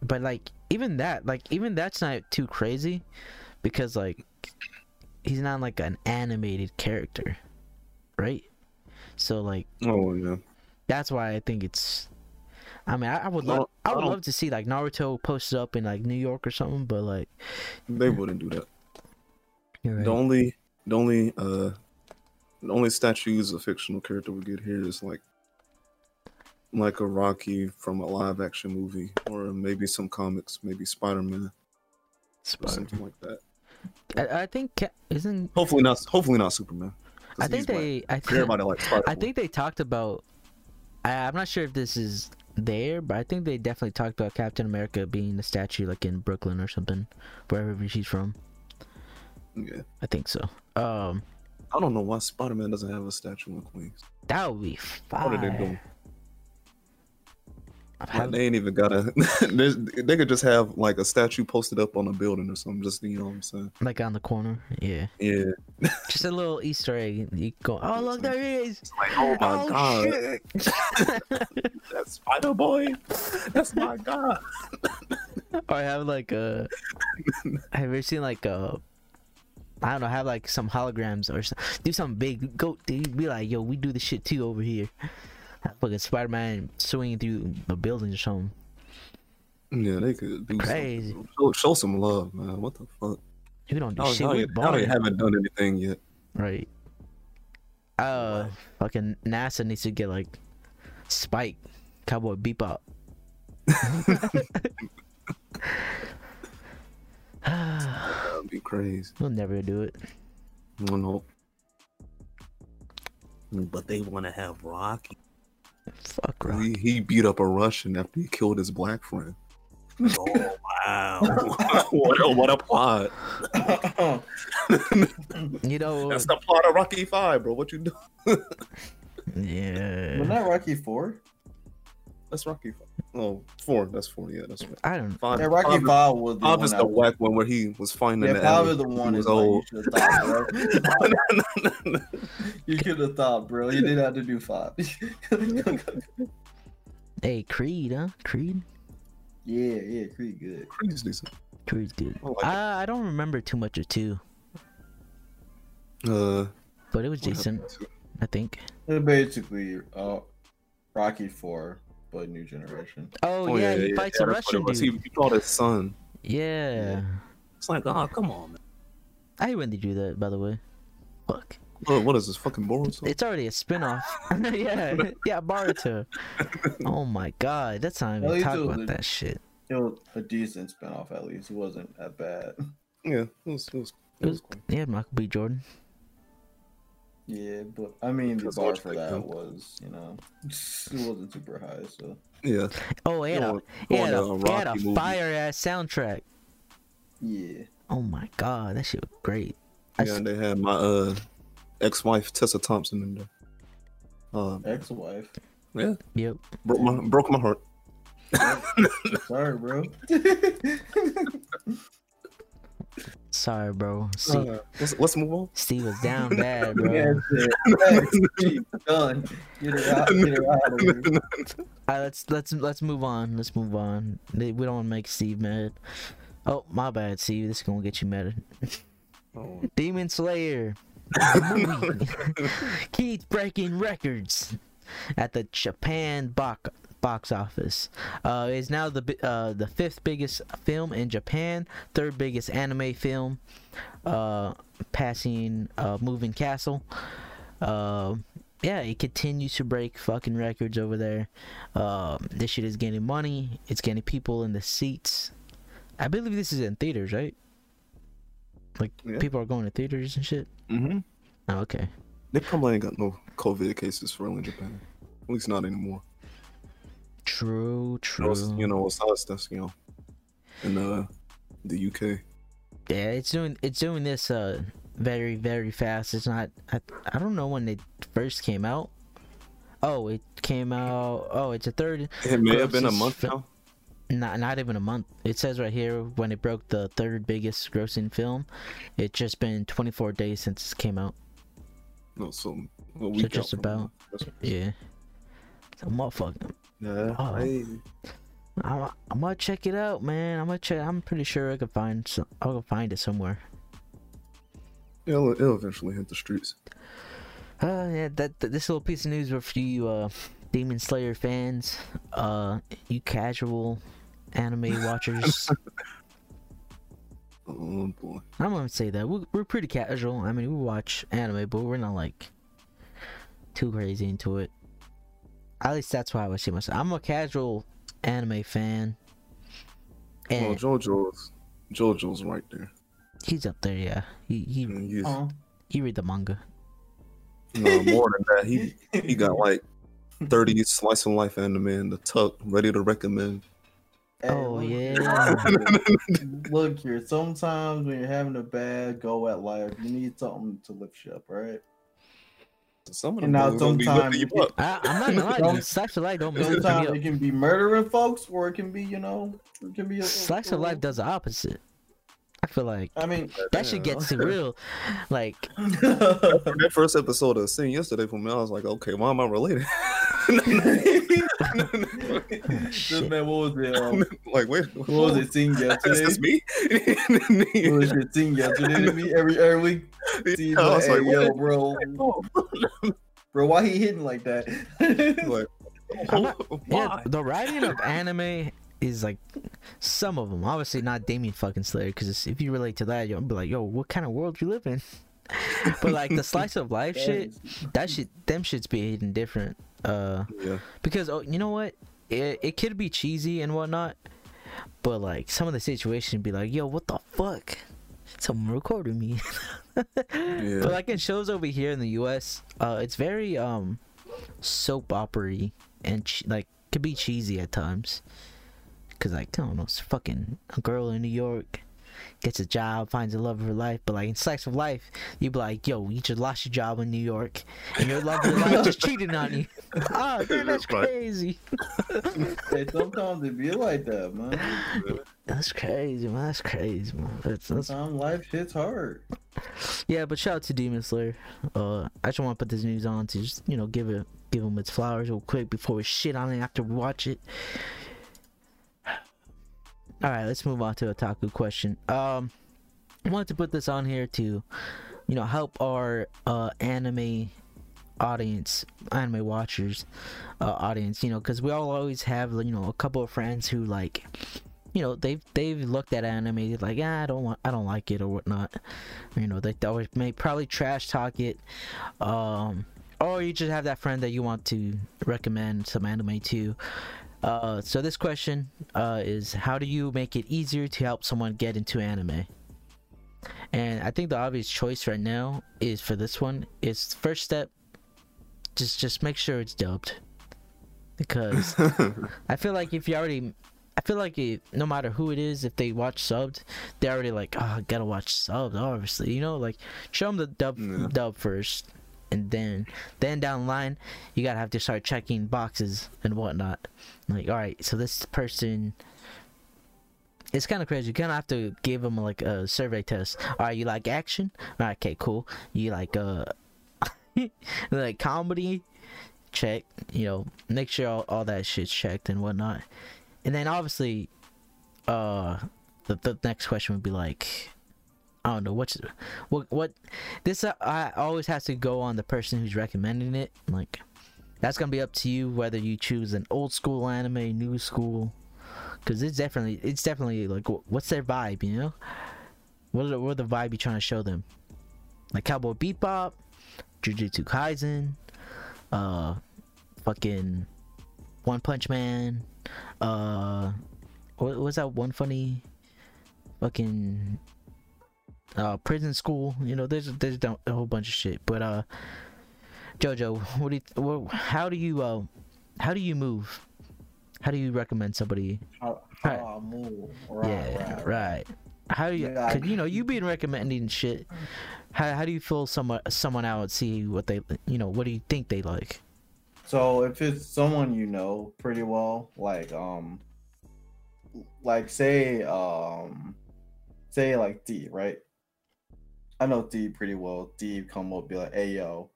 but like even that like even that's not too crazy because like he's not like an animated character. Right? So like Oh yeah. that's why I think it's. I mean, I, I would love, I I would don't- love to see like Naruto posted up in like New York or something, but like, They wouldn't do that. right. The only the only uh the only statues a fictional character would get here is like like a Rocky from a live action movie or maybe some comics, maybe Spider Man something like that. I, I think isn't. Hopefully not hopefully not Superman. I think they. I think. everybody likes I think they talked about. I, I'm not sure if this is there, but I think they definitely talked about Captain America being the statue like in Brooklyn or something, wherever she's from. Yeah. I think so. Um, I don't know why Spider Man doesn't have a statue in Queens. that would be What are they doing? I've Like, had- they ain't even gotta. they could just have like a statue posted up on a building or something. Just you know what I'm saying? like on the corner, yeah. Yeah. Just a little Easter egg. You go, oh look, there he is. It's like, oh my oh god, that's Spider Boy. That's my god. or have like a have you seen like a I don't know, have like some holograms or some, do something big. Go, dude, be like, yo, we do this shit too over here. Have fucking Spider Man swinging through the building or something. Yeah, they could do Crazy. something. Show, show some love, man. What the fuck? You don't do Now, shit. now, we they, now they haven't done anything yet. right. Uh, fucking NASA needs to get like Spike, Cowboy Bebop. That'd be crazy. we'll never do it. No, don't. But they want to have Rocky. Fuck Rock. He, he beat up a Russian after he killed his black friend. oh wow! what, a, what a plot! You know, That's the plot of Rocky Five, bro. What you do? yeah. Wasn't that Rocky Four? That's Rocky Five. Oh, four. That's four. Yeah, that's right. I don't. Five, Yeah, Rocky five, Five was the five one is the whack one where he was finding. in Yeah, the five alley. is the He one was is like you old. should have thought, bro. you could have thought, bro. You didn't have to do five. Hey, Creed, huh? Creed. yeah, yeah, Creed good. Creed's decent. Creed's good. I like. I, I don't remember too much of two, Uh, but it was decent. I think. Basically uh, Rocky Four, but new generation. Oh, oh yeah, he fights a that's what it Russian was. dude. He, he fought his son. Yeah. It's like, oh, come on, man. I hate when they do that. By the way. Fuck. What, what is this fucking Boruto? It's already a spin-off. yeah, yeah, Baruto. Oh my god, that's not At even talk about a- that shit. It was a decent spinoff, at least. It wasn't that bad. Yeah, it was, it was, It it was, was cool. yeah, Michael B. Jordan. Yeah, but I mean, the bar for that them. was, you know, it wasn't super high. So Yeah. Oh, he had a, Going- had going a, had a fire ass soundtrack. yeah, Oh my god, that shit was great. Yeah, s- and they had my uh ex-wife Tessa Thompson in there. Um, ex-wife. yeah, Yep. broke my broke my heart. Sorry, bro. Sorry, bro. Steve, Uh, let's, let's move on. Steve was down bad, bro. That's it. That's done. Get her out. Get her out of here. Alright, let's let's let's move on. Let's move on. We don't want to make Steve mad. Oh, my bad, Steve. This is gonna get you mad. Oh, Demon Slayer. the. Keith breaking records at the Japan box box office. Uh, it's now the uh, the fifth biggest film in Japan, third biggest anime film, uh, passing uh, Moving Castle. Uh, yeah, it continues to break fucking records over there. Um, this shit is getting money. It's getting people in the seats. I believe this is in theaters, right? Like Yeah. people are going to theaters and shit. Mm-hmm. Oh, okay. They probably ain't got no COVID cases for real in Japan. At least not anymore. True, true. it's- You know, it's us that's you know in uh, the UK. Yeah, it's doing it's doing this uh very very fast. It's not I, I don't know when it first came out. Oh, it came out. Oh, it's a third. It may have been a month now. Not not even a month. It says right here when it broke the third biggest grossing film. It's just been 24 days since it came out. No, so week just out about. Yeah. So motherfucker. Yeah. Oh. I'm, I'm gonna check it out, man. I'm gonna check. I'm pretty sure I could find. Some, I'll go find it somewhere. It'll, it'll eventually hit the streets. Uh, yeah, that, that this little piece of news for you, uh, Demon Slayer fans, uh, you casual anime watchers. Oh boy. I'm gonna say that we're, we're pretty casual. I mean, we watch anime, but we're not like too crazy into it. At least that's why I would see myself. I'm a casual anime fan, Well, JoJo's JoJo's right there. he's up there. Yeah, he he And he's, Huh? he read the manga. no, more than that, he he got like thirty slice of life anime in the tuck, ready to recommend. Oh, look yeah. look here. Sometimes when you're having a bad go at life, you need something to lift you up, right? Some of And them now boys gonna be sometimes you it- up. I, I'm not gonna lie. Slice of life don't lift me Sometimes up. it can be murdering folks, or it can be, you know, it can be a Slice of life does the opposite. I feel like I mean, that shit Yeah. gets real. Like, That first episode of Sing yesterday for me, I was like, okay, why am I related? this shit. man, what was it? Um, like, wait, what was it? Sing Is yesterday. this me? What was it? Sing yesterday to me every every week. See, I was like, like, hey, yo, bro, bro, why he hitting like that? like, not- yeah, why? the writing of anime is like some of them. Obviously, not Demon fucking Slayer, because if you relate to that, you'll be like, yo, what kind of world you live in? but like the slice of life shit, that shit, them shits be hitting different. Uh, Yeah, because oh, you know what, it it could be cheesy and whatnot, but like some of the situations be like, yo, what the fuck? Someone recorded me. yeah. But like in shows over here in the U.S., uh, it's very um soap opery and ch- like could be cheesy at times. Cause like I don't know, it's fucking a girl in New York gets a job, finds the love of her life. But like in slice of life, you be like, yo, you just lost your job in New York, and your love of your life just cheated on you. oh, man, that's That's crazy. Hey, sometimes it be like that, man. That's crazy, man. That's crazy, man. That's, that's Sometimes life shit's hard. Yeah, but shout out to Demon Slayer. Uh, I just want to put this news on to just you know give it give him its flowers real quick before we shit on it after we watch it. All right, let's move on to otaku question. Um, I wanted to put this on here to, you know, help our uh anime audience, anime watchers, uh, audience. You know, because we all always have you know a couple of friends who like, you know, they've they've looked at anime like, yeah, I don't want, I don't like it or whatnot. You know, they always may probably trash talk it. Um, or you just have that friend that you want to recommend some anime to. Uh, so this question uh, is how do you make it easier to help someone get into anime? And I think the obvious choice right now is for this one is first step. Just just make sure it's dubbed, because I feel like if you already, I feel like it, no matter who it is, if they watch subbed, they're already like, oh, I gotta watch subbed, obviously, you know, like show them the dub Yeah. dub first, and then then down the line, you gotta have to start checking boxes and whatnot. Like, all right, so this person. It's kind of crazy. You kind of have to give them like a survey test. Right, you like action? All right, okay, cool. You like uh, like comedy? Check. You know, make sure all, all that shit's checked and whatnot. And then obviously, uh, the the next question would be like, I don't know what's what what this uh, I always has to go on the person who's recommending it. Like, that's gonna be up to you whether you choose an old school anime, new school, because it's definitely it's definitely like what's their vibe, you know? What are the, what are the vibe you trying to show them? Like Cowboy Bebop, Jujutsu Kaisen, uh, fucking One Punch Man, uh, what was that one funny, fucking, uh, prison school? You know, there's there's a whole bunch of shit, but uh. Jojo, what do you, what, how do you, uh, how do you move? How do you recommend somebody? How, Right. I move. Right, yeah, right, right. How do you? Yeah, Cause, you know, you been recommending shit. How how do you feel someone someone out see what they you know what do you think they like? So if it's someone you know pretty well, like um, like say um, say like D, right? I know D pretty well. D come up be like, "Hey yo,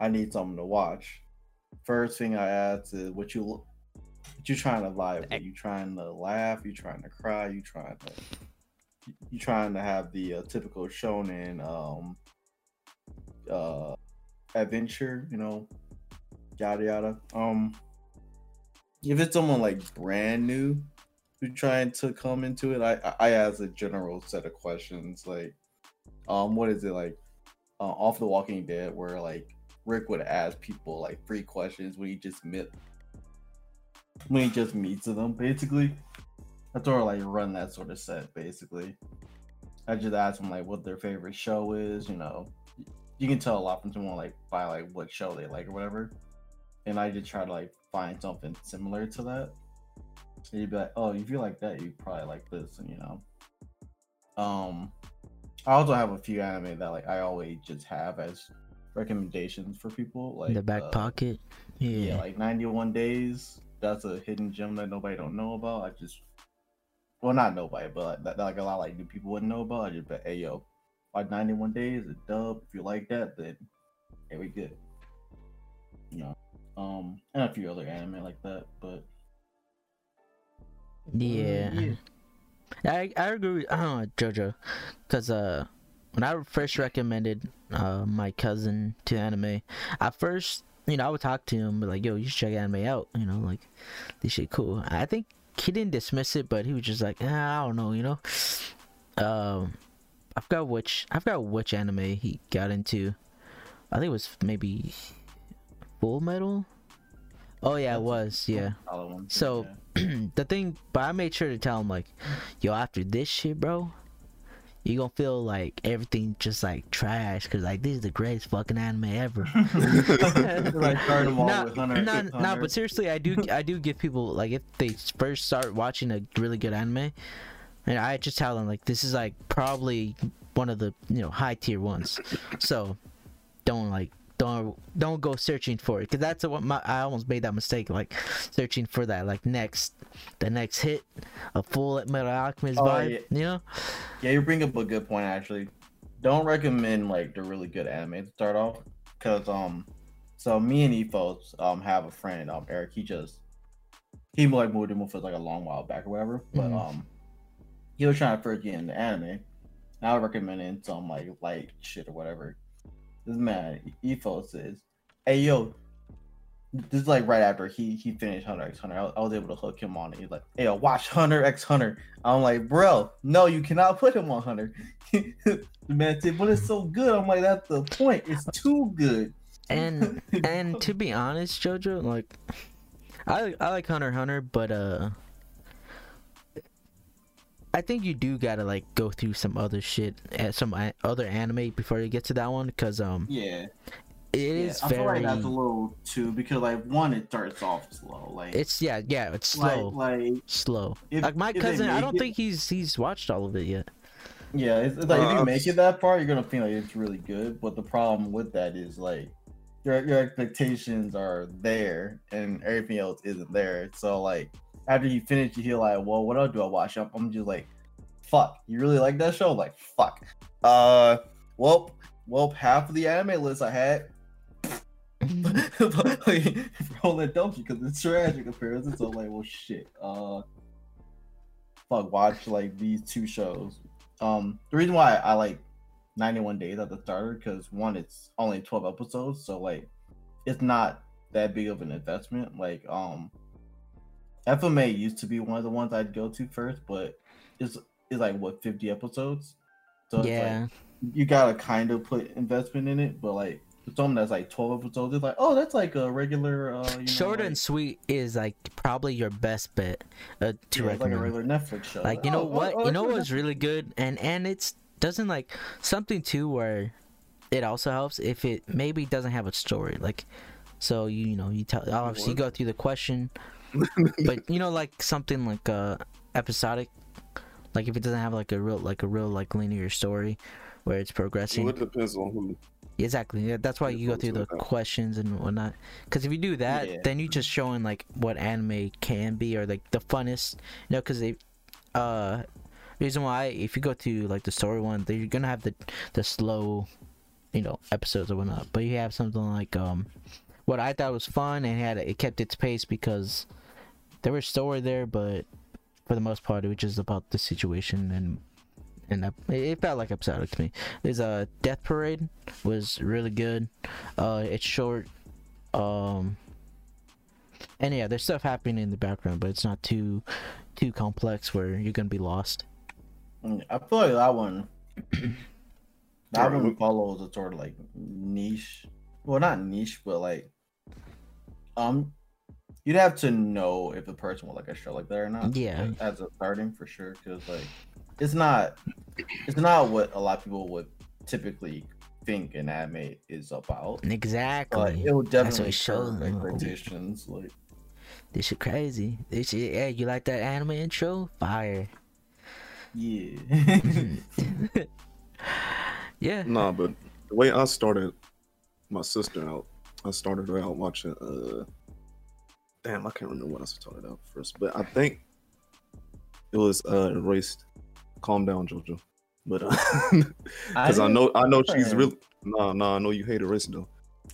I need something to watch." First thing I ask is, "What you what you trying to vibe? with? You trying to laugh? You trying to cry? You trying to you trying to have the uh, typical shonen um uh adventure? You know, yada yada. Um, if it's someone like brand new who trying to come into it, I I ask a general set of questions like, um, what is it like, uh, off the Walking Dead, where like Rick would ask people like three questions when he just met when he just meets them, basically. that's of like run that sort of set, basically. I just ask them like what their favorite show is, you know. You can tell a lot from someone like by like what show they like or whatever and I just try to like find something similar to that. And you'd be like, oh, if you like that, you probably like this, and you know. Um, I also have a few anime that like I always just have as recommendations for people, like the back uh, pocket. Yeah. Yeah, like 91 Days. That's a hidden gem that nobody don't know about. I just, well, not nobody, but like, like a lot of like new people wouldn't know about. I just bet, hey yo, like 91 Days, a dub. If you like that, then here we good. You know, um, and a few other anime like that, but yeah. yeah. I I agree with uh, JoJo, cause uh when I first recommended uh my cousin to anime, at first you know I would talk to him, like, "Yo, you should check anime out." You know, like this shit cool. I think he didn't dismiss it, but he was just like, ah, "I don't know," you know. Um, I forgot which I forgot which anime he got into. I think it was maybe Full Metal. Oh yeah, it was. Yeah. solid So- yeah. the thing, but I made sure to tell him like, yo, after this shit, bro, you gonna feel like everything just like trash, cause like this is the greatest fucking anime ever. like starting them off Nah, with Hunter. nah, x nah, but seriously, I do, I do give people like if they first start watching a really good anime, and I just tell them like this is like probably one of the you know high tier ones, so don't like don't don't go searching for it because that's what my I almost made that mistake like searching for that like next the next hit a full Metal Alchemist Oh, vibe yeah. you know Yeah, you bring up a good point actually. Don't recommend like the really good anime to start off, cause um, so me and Ethos um have a friend um Eric. He just he like moved to for like a long while back or whatever, but Mhm. um, he was trying to first get into anime. And I would recommend him some like light shit or whatever. This man Ethos says, "Hey yo." This is like right after he he finished Hunter x Hunter. I, I was able to hook him on it. He's like, "Hey, yo, watch Hunter x Hunter." I'm like, bro, no, you cannot put him on Hunter. the man said, but it's so good. I'm like, that's the point. It's too good. and and to be honest Jojo like I I like Hunter Hunter but uh I think you do gotta like go through some other shit, uh, some other anime before you get to that one, because um, yeah, it yeah. is I feel very. like that's a little too because like one, it starts off slow. Like It's yeah, yeah, it's slow, like slow. if- like my cousin, I don't it- think he's he's watched all of it yet. yeah, it's, it's like if Uh, you make it that far, you're gonna feel like it's really good. But the problem with that is like your your expectations are there and everything else isn't there. So like after you finish, you feel like, well, what else do I watch? I'm, I'm just like, fuck. You really like that show? Like, fuck. Uh, well, well, half of the anime list I had. like, roll that donkey because it's tragic comparison. So like, well, shit. Uh, fuck. Watch like these two shows. Um, the reason why I like 91 Days at the starter because one, it's only 12 episodes, so like, it's not that big of an investment. Like um, FMA used to be one of the ones I'd go to first, but it's it's like what fifty episodes. So it's yeah. like you gotta kind of put investment in it, but like something that's like twelve episodes, it's like oh that's like a regular uh, you know, Short like, and sweet is like probably your best bet uh, to yeah, it's like a regular Netflix show. like you know oh, what oh, oh, you know what's really good and and it's doesn't like something too where it also helps if it maybe doesn't have a story like so you, you know you tell obviously you go through the question but you know like something like uh episodic like if it doesn't have like a real like a real like linear story where it's progressing Well, it depends on who. Exactly. Yeah, that's why you go go through the it. questions and whatnot. Because if you do that, Yeah. then you're just showing like what anime can be or like the funnest. You know, because they, uh, reason why if you go to like the story one, then you're gonna have the the slow, you know, episodes or whatnot. But you have something like um, what I thought was fun and had it kept its pace because there was story there, but for the most part, it was just about the situation and. And that- it felt like episodic to me. There's a Death Parade was really good. Uh, it's short. Um, and yeah, there's stuff happening in the background, but it's not too too complex where you're gonna be lost. Mm, I feel like that one, that Alright, one we- follows a sort of like niche. Well, not niche, but like, um, you'd have to know if the person would like a show like that or not. Yeah. like, as a starting for sure, because like, it's not, it's not what a lot of people would typically think an anime is about. But Exactly. it will definitely show shows. expectations. Like, This shit crazy. This shit, yeah, you like that anime intro? Fire. yeah. yeah. Nah, but the way I started my sister out, I started her out watching. uh Damn, I can't remember what I started out first, but I think it was uh erased. Calm down, Jojo. But because I, didn't- know, I know she's Man. really. Nah, nah, I know you hate erased though.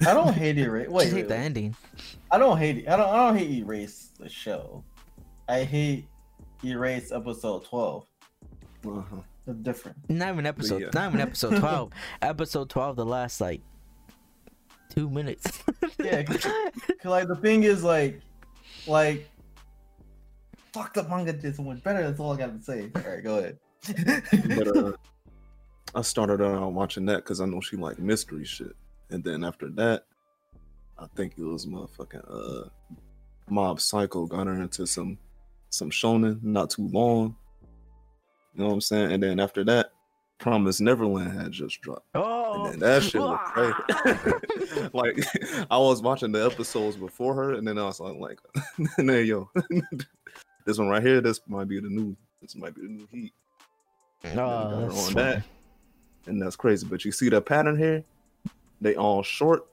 I don't hate it. Wait, hate wait, the ending. I don't hate it. I don't. I don't hate Erase the show. I hate Erase episode twelve. Uh-huh. It's different. Not even episode. yeah. Not even episode twelve. episode twelve, the last like two minutes. Yeah, 'cause- 'cause, like the thing is like, like, fuck the manga did so much better. That's all I got to say. All right, go ahead. But uh, I started out watching that because I know she like mystery shit, and then after that, I think it was motherfucking uh, Mob Psycho got her into some some shonen not too long. You know what I'm saying? And then after that, Promise Neverland had just dropped. oh, And then that shit was crazy. like I was watching the episodes before her, and then I was like, like and then yo, this one right here, this might be the new, this might be the new heat. And then we got her Oh, that's on funny. that, and that's crazy. But you see that pattern here? They all short,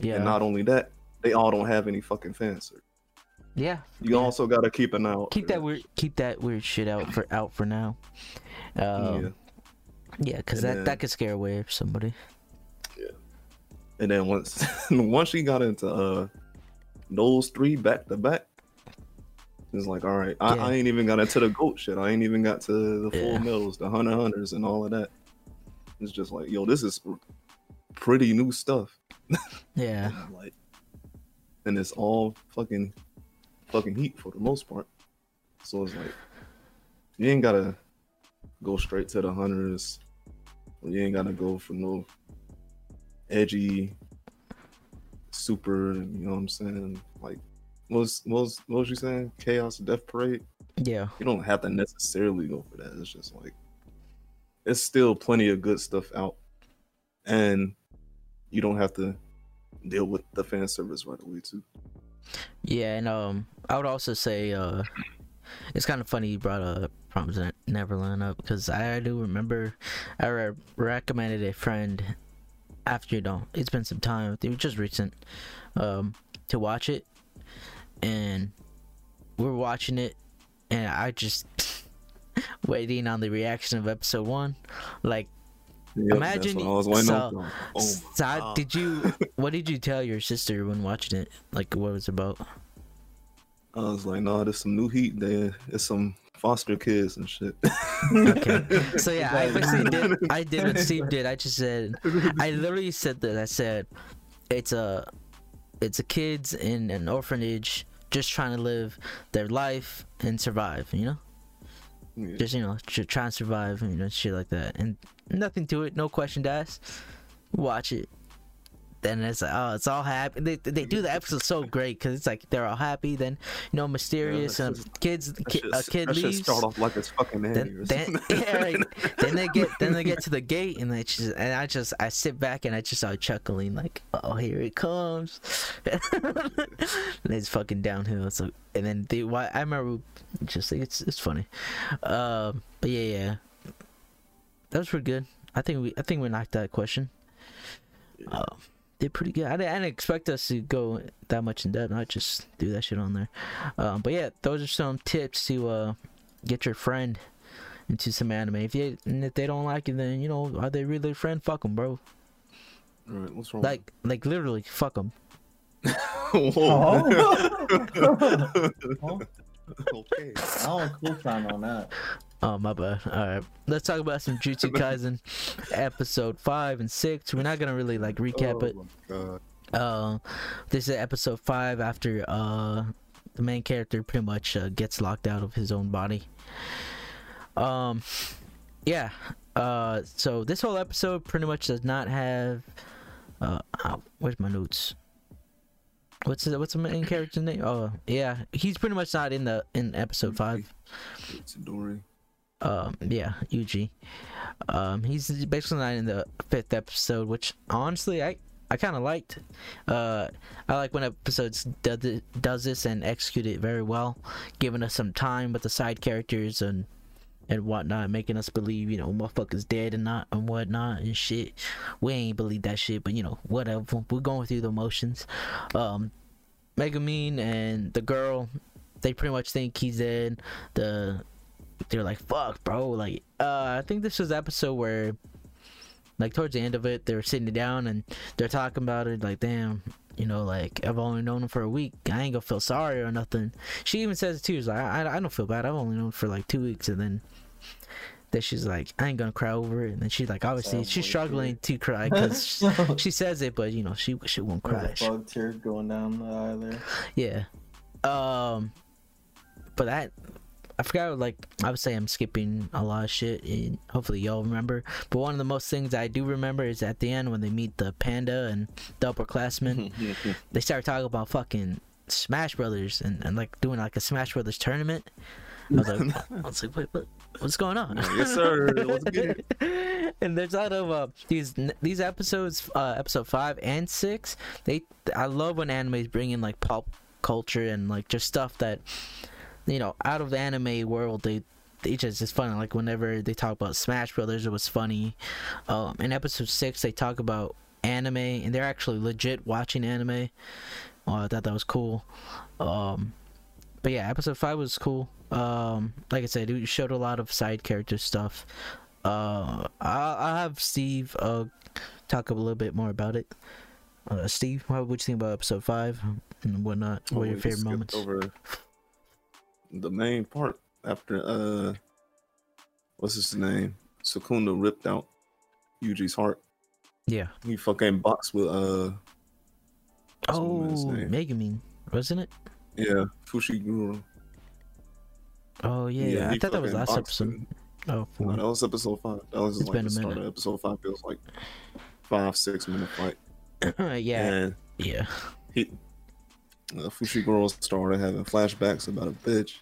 Yeah. and not only that, they all don't have any fucking fan service. yeah. You yeah. also gotta keep an eye out. keep that weird keep that weird shit out for out for now um, Yeah. Yeah because that then- that could scare away somebody Yeah. And then once once she got into uh those three back to back, it's like, all right, I, Yeah. I ain't even got into the goat shit. I ain't even got to the full Yeah. metals, the hunter hunters, and all of that. It's just like, yo, this is pretty new stuff. yeah And like, and it's all fucking fucking heat for the most part. So it's like, you ain't gotta go straight to the hunters. You ain't gotta go for no edgy, super. You know what I'm saying? Like, what was what was what was you saying? Chaos Death Parade. yeah You don't have to necessarily go for that. It's just like, it's still plenty of good stuff out, and you don't have to deal with the fan service right away too. yeah and um i would also say uh it's kind of funny you brought up Promise Ne- neverland up because i do remember i re- recommended a friend after you know it's been some time it was just recent um to watch it. And we're watching it and i just waiting on the reaction of episode one. Like Yep, Imagine- what I was so- Oh so did you what did you tell your sister when watching it? Like what it was about? I was like, no, there's some new heat there. It's some foster kids and shit. Okay. so yeah i basically did i did what steve did i just said i literally said that i said it's a it's a kids in an orphanage just trying to live their life and survive. You know, Yeah. just you know, tr- try and survive. You know, shit like that, and nothing to it. No question asked. Watch it. Then it's like, oh, it's all happy. They, they do the episode so great because it's like they're all happy. Then you know, mysterious that's and just- kids. Ki- shit- a kid that shit leaves. start off like it's fucking then, then, yeah, right. then they get then they get to the gate and they just and I just I sit back and I just start chuckling like oh here it comes and it's fucking downhill so and then the why I remember just like it's it's funny um but yeah yeah that was pretty good I think we I think we knocked that question uh, did pretty good I didn't, I didn't expect us to go that much in depth I just do that shit on there um but yeah those are some tips to uh get your friend into some anime. If you and if they don't like it, then you know are they really a friend? Fuck them, bro. Alright, what's wrong? Like like literally, fuck them. Oh. okay. I don't co-sign on that. Oh my bad. All right, let's talk about some Jutsu Kaisen episode five and six. We're not gonna really like recap it. Oh my Uh, this is episode five after uh the main character pretty much uh, gets locked out of his own body. Um, yeah. Uh, so this whole episode pretty much does not have. Uh, uh where's my notes? What's the, what's the main character's name? Oh, yeah, he's pretty much not in the in episode five. Itadori. Um, yeah, Yuji. Um, he's basically not in the fifth episode, which honestly I I kind of liked. Uh, I like when episodes does does this and execute it very well, giving us some time with the side characters and and whatnot, making us believe you know motherfuckers dead and not and whatnot and shit. We ain't believe that shit, but you know whatever. We're going through the motions. Um, Megumin and the girl, they pretty much think he's dead. The they're like, fuck, bro. Like, uh, I think this was the episode where, like, towards the end of it, they were sitting down and they're talking about it. Like, damn, you know, like, I've only known him for a week. I ain't gonna feel sorry or nothing. She even says it too. She's like, I, I don't feel bad. I've only known him for like two weeks. And then, that she's like, I ain't gonna cry over it. And then she's like, obviously, Sounds she's like struggling to cry because she says it, but, you know, she, she won't cry. There's a bug tear going down the eye there. Yeah. Um but that I forgot like I would say I'm skipping a lot of shit and hopefully y'all remember. But one of the most things I do remember is at the end when they meet the panda and the upperclassmen, they start talking about fucking Smash Brothers and, and like doing like a Smash Brothers tournament. I was like, I was like, wait, what, what's going on? yes, sir. And there's a lot of uh, these these episodes, uh, episode five and six. They, I love when animes bring in like pop culture and like just stuff that, you know, out of the anime world. They, they just it's funny. Like whenever they talk about Smash Brothers, it was funny. Um, in episode six, they talk about anime and they're actually legit watching anime. Oh, I thought that was cool. Um, but yeah, episode five was cool. Um, like I said, it showed a lot of side character stuff. Uh, I'll, I'll have Steve uh talk a little bit more about it. Uh, Steve, what would you think about episode five and whatnot? What Oh, were your favorite moments? Over the main part after uh, what's his name? Sukuna ripped out Yuji's heart. Yeah. He fucking boxed with uh, Oh, my man's name? Megumin, wasn't it? yeah, Fushiguro. Oh yeah, Yeah, I thought that was last episode. Oh, No, that was episode five. That was It's like been the a minute. of episode five. feels like five, six minute fight. yeah, And yeah. he, uh, Fushiguro started having flashbacks about a bitch.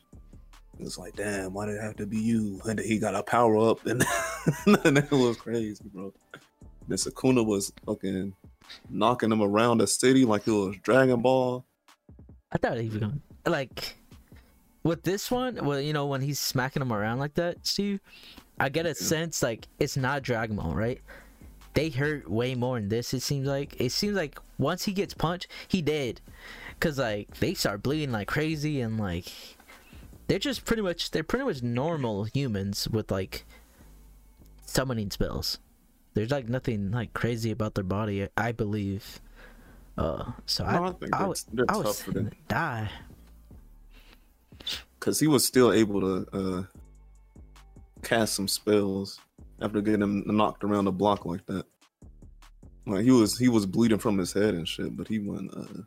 It's like, damn, why did it have to be you? And he got a power up, and, and it was crazy, bro. Then Sukuna was fucking knocking him around the city like it was Dragon Ball. I thought he was gonna like with this one. Well, you know, when he's smacking him around like that, Steve, I get a sense like it's not Dragon Ball, right? They hurt way more in this. It seems like it seems like once he gets punched, he dead, cause like they start bleeding like crazy and like they're just pretty much they're pretty much normal humans with like summoning spells. There's like nothing like crazy about their body, I believe. Uh, so No, I, I think I, was, they're I was gonna die. because he was still able to uh, cast some spells after getting him knocked around the block like that. Like he was, he was bleeding from his head and shit, but he wasn't uh,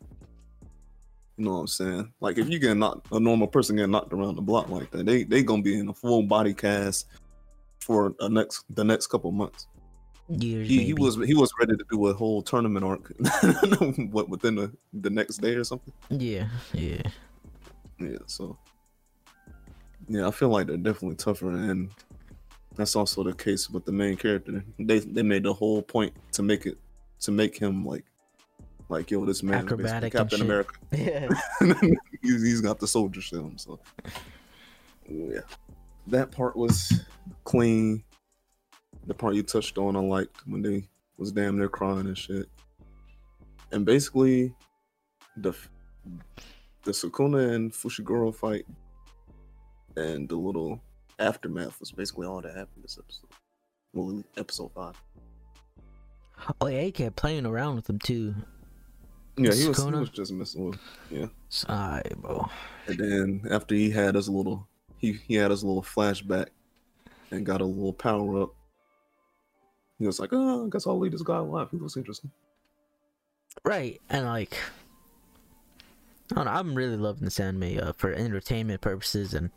You know what I'm saying? Like if you get knocked, a normal person get knocked around the block like that, they they gonna be in a full body cast for a next the next couple months. Years. He, he was he was ready to do a whole tournament arc, what within the the next day or something. Yeah, yeah. Yeah, so yeah, I feel like they're definitely tougher, and that's also the case with the main character. They they made the whole point to make it to make him like like yo, this man is Acrobatic and Captain. America. Yeah. he's, he's got the soldier film, so yeah, that part was clean. The part you touched on, I liked when they was damn near crying and shit. And basically, the the Sukuna and Fushiguro fight and the little aftermath was basically all that happened this episode. Well, episode five. Oh yeah, he kept playing around with him too. Yeah, he was, he was just messing with. Yeah. Alright, bro. And then after he had his little he he had his little flashback and got a little power up. He was like, oh, I guess I'll leave this guy alive. He was interesting. Right, and like, I don't know, I'm really loving this anime uh, for entertainment purposes and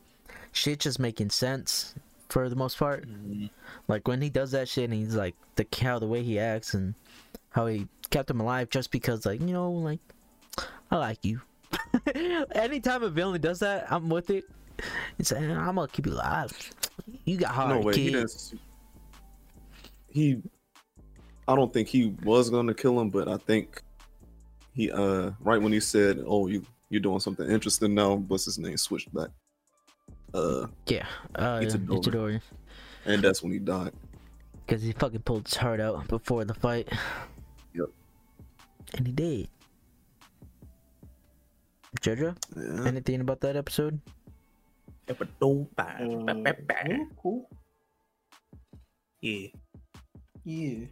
shit just making sense for the most part. Like when he does that shit and he's like the cow, the way he acts and how he kept him alive just because like you know like I like you. Anytime a villain does that, I'm with it. It's like, I'm gonna keep you alive. You got heart, no way, he kid. didn't. He, I don't think he was gonna kill him, but I think he, uh, right when he said, "Oh, you you're doing something interesting now," what's his name switched back. Uh, Yeah, uh, Itadori. Itadori. and that's when he died. Because he fucking pulled his heart out before the fight. Yep. And he did. Jojo, Yeah. anything about that episode? Episode Uh, cool, cool. Yeah. Yeah.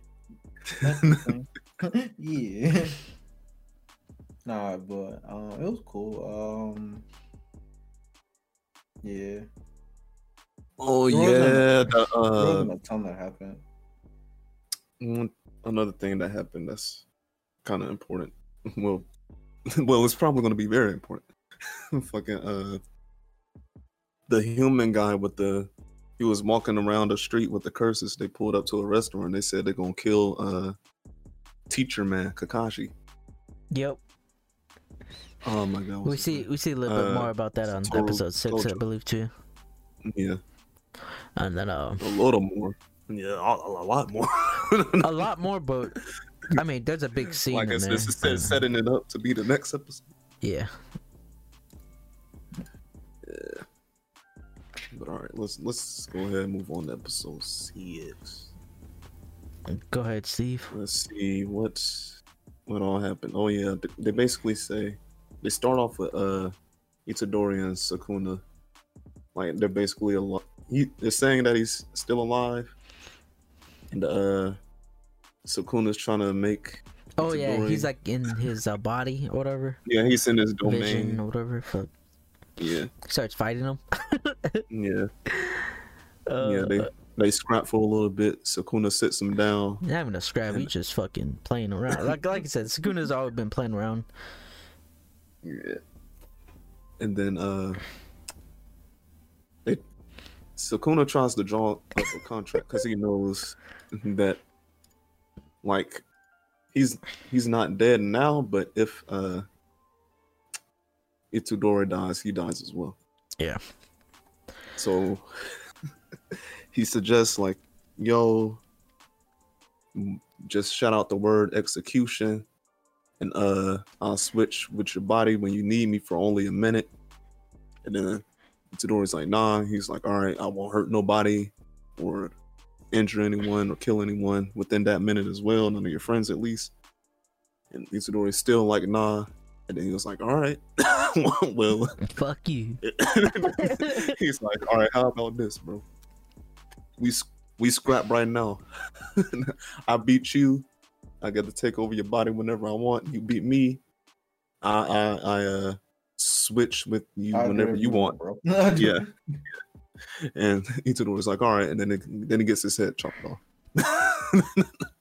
That's yeah. Nah, but um, it was cool. Um, yeah. Oh There wasn't- yeah. The, There uh, wasn't a ton that happened. another thing that happened that's kind of important. Well, well, it's probably going to be very important. Fucking uh, the human guy with the he was walking around the street with the curses. They pulled up to a restaurant. They said they're gonna kill uh, teacher man Kakashi. Yep. Oh my god. We see we see a little bit Uh, more about that on Toro- episode six, I believe too. Yeah, And then um a little more. Yeah, a, a lot more. a lot more, but I mean, there's a big scene like it's, there. it's, it's setting it up to be the next episode. Yeah. But all right, let's let's go ahead and move on to episode six. Go ahead, Steve. Let's see what what all happened. Oh yeah, they basically say they start off with uh Itadori and Sukuna. Like they're basically alive. He, they're saying that he's still alive, and uh Sukuna's trying to make. Oh yeah, he's like in his uh, body or whatever, Yeah, he's in his domain. vision or whatever. Fuck. Yeah, Starts fighting him. yeah, Uh, yeah. They they scrap for a little bit. Sukuna sits him down. Not having a scrap, he's just fucking playing around. Like like I said, Sukuna's always been playing around. Yeah. And then uh they Sakuna tries to draw up a contract because he knows that like he's he's not dead now, but if uh Itadori dies, he dies as well. Yeah. So he suggests like, yo, just shout out the word execution and uh I'll switch with your body when you need me for only a minute. And then Itadori's like, nah. He's like, all right, I won't hurt nobody or injure anyone or kill anyone within that minute as well. None of your friends at least. And Itadori's still like, nah. And then he was like, all right, well, Fuck you. he's like, all right, how about this, bro? We we scrap right now. I beat you. I get to take over your body whenever I want. You beat me. I I, I uh switch with you I whenever you want. bro. Yeah. And Itadori's like, all right, and then it, then he gets his head chopped off.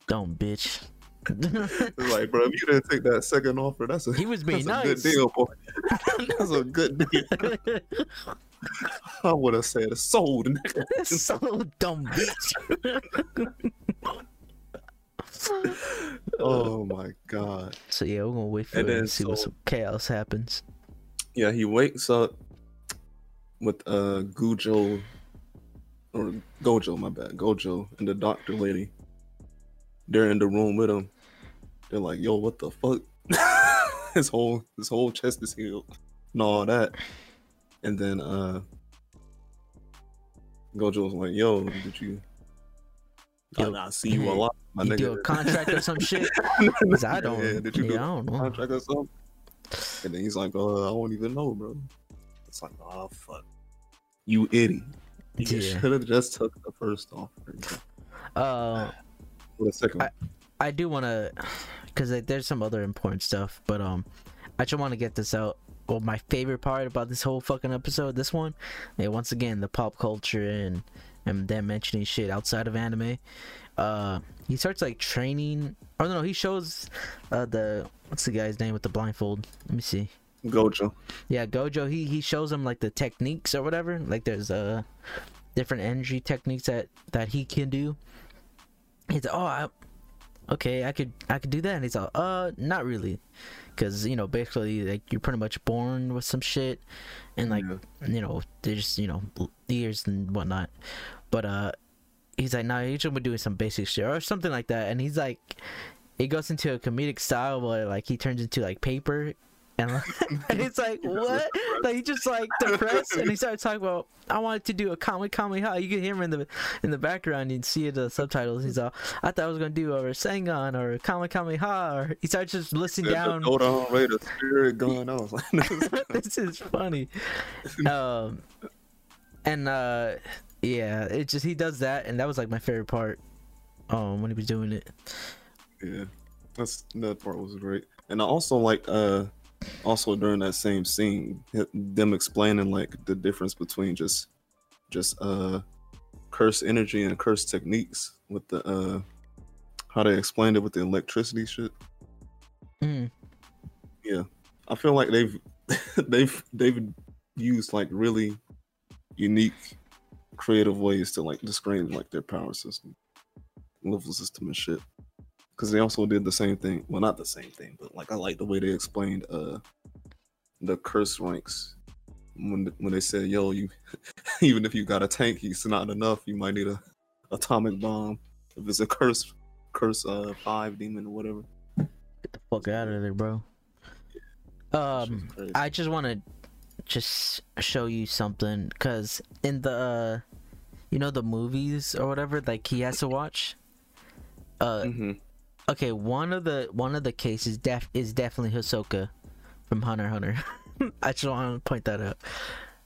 Dumb bitch. Like, bro, if you didn't take that second offer, that's a he was being that's a nice. good deal, boy. that's a good deal. I would have said sold. nigga. so dumb bitch. oh my god. So yeah, we're gonna wait for And and see what some chaos happens. Yeah, he wakes up with uh Gujo or Gojo, my bad, Gojo and the doctor lady. They're in the room with him. They're like, "Yo, what the fuck?" his whole his whole chest is healed and all that. And then uh Gojo was like, "Yo, did you?" Yo, I, I see you a lot, my you nigga. do a contract or some shit. I don't. Yeah, did you yeah, do I don't know. contract or something? And then he's like, uh, I don't even know, bro. It's like, oh fuck. You idiot. You Yeah. should have just took the first offer. Uh, the second one. I do want to, cause like, there's some other important stuff, but um, I just want to get this out. Well, my favorite part about this whole fucking episode, this one, yeah, once again, the pop culture and and them mentioning shit outside of anime. Uh, he starts like training. Oh no, he shows uh the what's the guy's name with the blindfold? Let me see. Gojo. Yeah, Gojo. He he shows him like the techniques or whatever. Like there's uh different energy techniques that that he can do. He's like, oh, I, okay, I could I could do that. And he's like, uh, not really, because you know basically like you're pretty much born with some shit, and like Yeah. you know there's you know ears and whatnot, but uh, he's like, nah, you're just gonna be doing some basic shit or something like that. And he's like, it goes into a comedic style where like he turns into like paper. And, it's like what? Like he just like depressed, and he started talking about I wanted to do a Kamehameha. You can hear him in the in the background. You can see the subtitles. He's all I thought I was gonna do a Rasengan or a Kamehameha. Or he starts just listening down. hold on Ray, the spirit going like, this is funny. Um, and uh, yeah, it just he does that, and that was like my favorite part. Um, when he was doing it. yeah, that's that part was great. And I also like uh, also during that same scene, them explaining like the difference between just, just uh, curse energy and curse techniques with the uh, how they explained it with the electricity shit. Mm. Yeah, I feel like they've they've they've used like really unique, creative ways to like describe like their power system, level system and shit. Because they also did the same thing. Well, not the same thing, but like I like the way they explained uh the curse ranks when when they said, "Yo, you even if you got a tank, it's not enough. You might need a atomic bomb if it's a curse curse uh five demon or whatever." Get the fuck out of there, bro. Um. I just want to just show you something, cause in the, uh, you know, the movies or whatever, like he has to watch. Uh, hmm okay, one of the one of the cases def is definitely Hisoka from Hunter Hunter. I just want to point that out.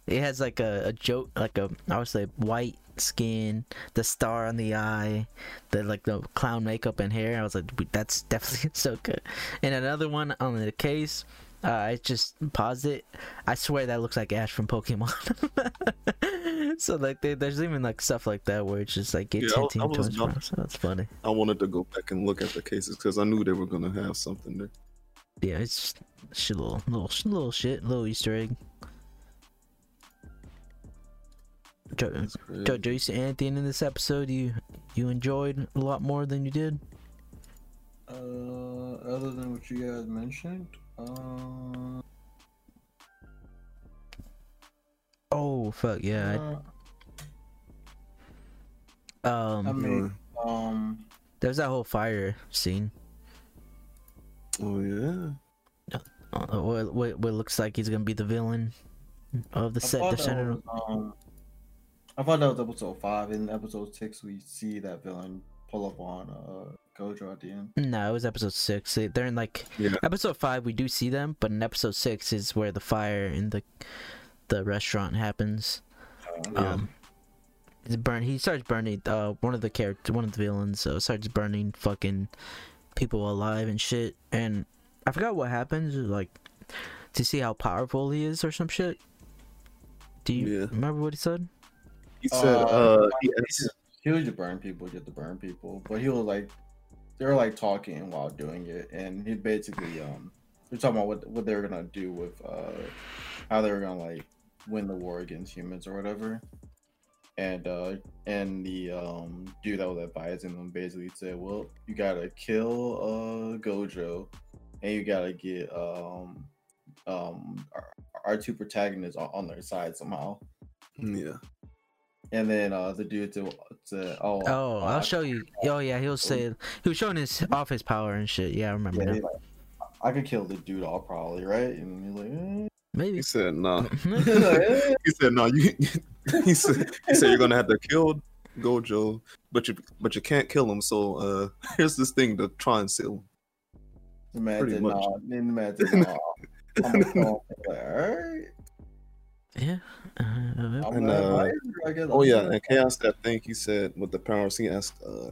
It has like a, a joke, like a I would say white skin, the star on the eye, the like the clown makeup and hair. I was like, that's definitely Hisoka. And another one on the case. Uh, I just paused it. I swear that looks like Ash from Pokemon. so like, they, there's even like stuff like that where it's just like it's Yeah, I hinting I was towards not- So that's funny. I wanted to go back and look at the cases because I knew they were gonna have something there. Yeah, it's just shit, little, little, little shit, little Easter egg. Jo- That's crazy. Jojo, you see anything in this episode you you enjoyed a lot more than you did? Uh, other than what you guys mentioned, uh, Oh fuck yeah! uh, um, I mean, um, there's that whole fire scene. Oh yeah. Uh, what, what what looks like he's gonna be the villain of the I set. The center. was, um, I thought that was episode five. In episode six, we see that villain pull up on uh Gojo at the end. No, it was episode six. They- They're in like Yeah. episode five. We do see them, but in episode six is where the fire in the the restaurant happens. Yeah. Um, he's burn. He starts burning. Uh, one of the character, one of the villains, uh, starts burning fucking people alive and shit. And I forgot what happens. Like to see how powerful he is or some shit. Do you Yeah. remember what he said? He said, Uh, uh, he He asked, just, he would just burn people, just to burn people. But he was like they were like talking while doing it, and he basically um they're talking about what what they were gonna do with uh how they were gonna like win the war against humans or whatever. And uh and the um dude that was advising them basically said, Well, you gotta kill uh Gojo and you gotta get um um our, our two protagonists on, on their side somehow. Yeah. And then uh the dude to, said Oh Oh, uh, I'll show you. Oh yeah, he was saying he was showing his off his power and shit. Yeah, I remember Yeah, now. like, I could kill the dude all probably, right? And he's like, eh. Maybe. He said, "Nah." He's like, eh. He said, "No." You. he said, "He said you're gonna have to kill Gojo, but you but you can't kill him. So uh, here's this thing to try and seal him." The man Pretty much. nah. Then the man said, nah. I'm gonna call him. Like, all right. Yeah. Uh, And, uh, advisor, I guess Oh yeah, and Chaos that thing he said with the powers he asked uh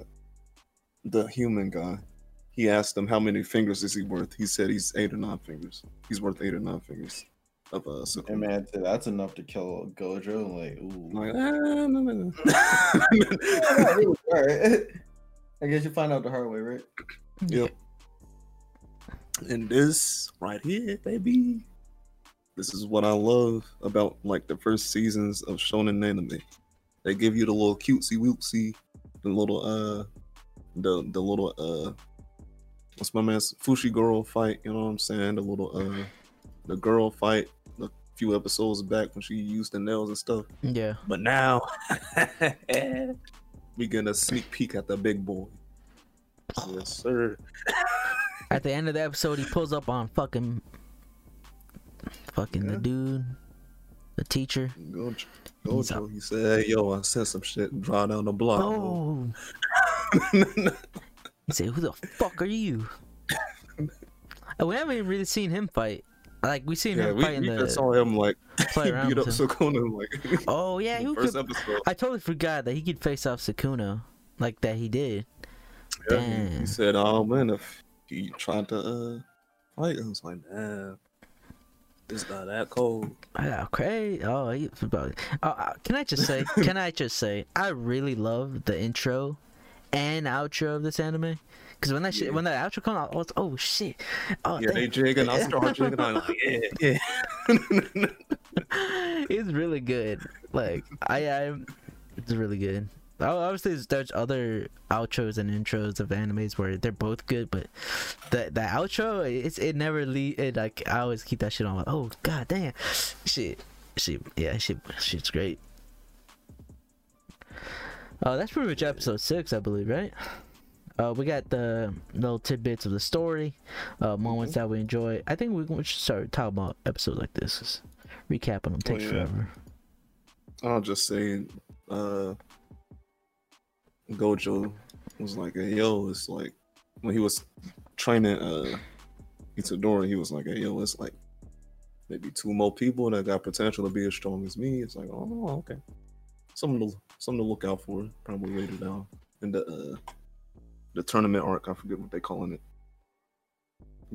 the human guy. He asked him how many fingers is he worth. He said he's eight or nine fingers. He's worth eight or nine fingers of uh And man that's enough to kill Gojo. I'm like, I'm ooh. like, ah, no, no, no. all right. I guess you find out the hard way, right? Yep. And this right here, baby. This is what I love about like the first seasons of shonen anime. They give you the little cutesy wootsy, the little uh the the little uh what's my man's Fushiguro fight, you know what I'm saying? The little uh the girl fight a few episodes back when she used the nails and stuff. Yeah. But now we get a sneak peek at the big boy. Yes, sir. At the end of the episode, he pulls up on fucking, fucking the dude, the teacher. He's Gojo, he said, "Hey, yo, I said some shit and draw down the block." bro." Oh, he said, "Who the fuck are you?" And we haven't even really seen him fight. Like we seen yeah, him we, fighting we the just saw him like play around beat up him. Sukuna like Oh yeah, in he the first could, episode. I totally forgot that he could face off Sukuna, like that he did. Yeah, he, Damn. he said, "Oh man, if he tried to uh, fight," I was like, "Damn, this not that cold." Crazy. Oh, he, about. Oh, uh, can I just say? can I just say? I really love the intro and outro of this anime. Because when that shit, Yeah. when that outro comes out, I was oh shit. Oh, Yeah, they jigging. I start jigging. I'm like, "Yeah, yeah." it's really good. Like I, I, it's really good. Oh, Obviously, there's- other outros and intros of animes where they're both good, but the the outro, it's it never leave. It like I always keep that shit on. Like, oh god damn, shit, shit, yeah, shit, shit's great. Uh, that's pretty much episode six, I believe, right? Uh, we got the little tidbits of the story, uh, moments that we enjoy. I think we, we should start talking about episodes like this. recapping them takes yeah. forever. I'll just say, uh, Gojo was like, hey, "Yo, it's like when he was training uh Itadori, he was like, hey, yo, it's like maybe two more people that got potential to be as strong as me." It's like, oh, okay, something to something to look out for. Probably later down in the uh the tournament arc. I forget what they calling it.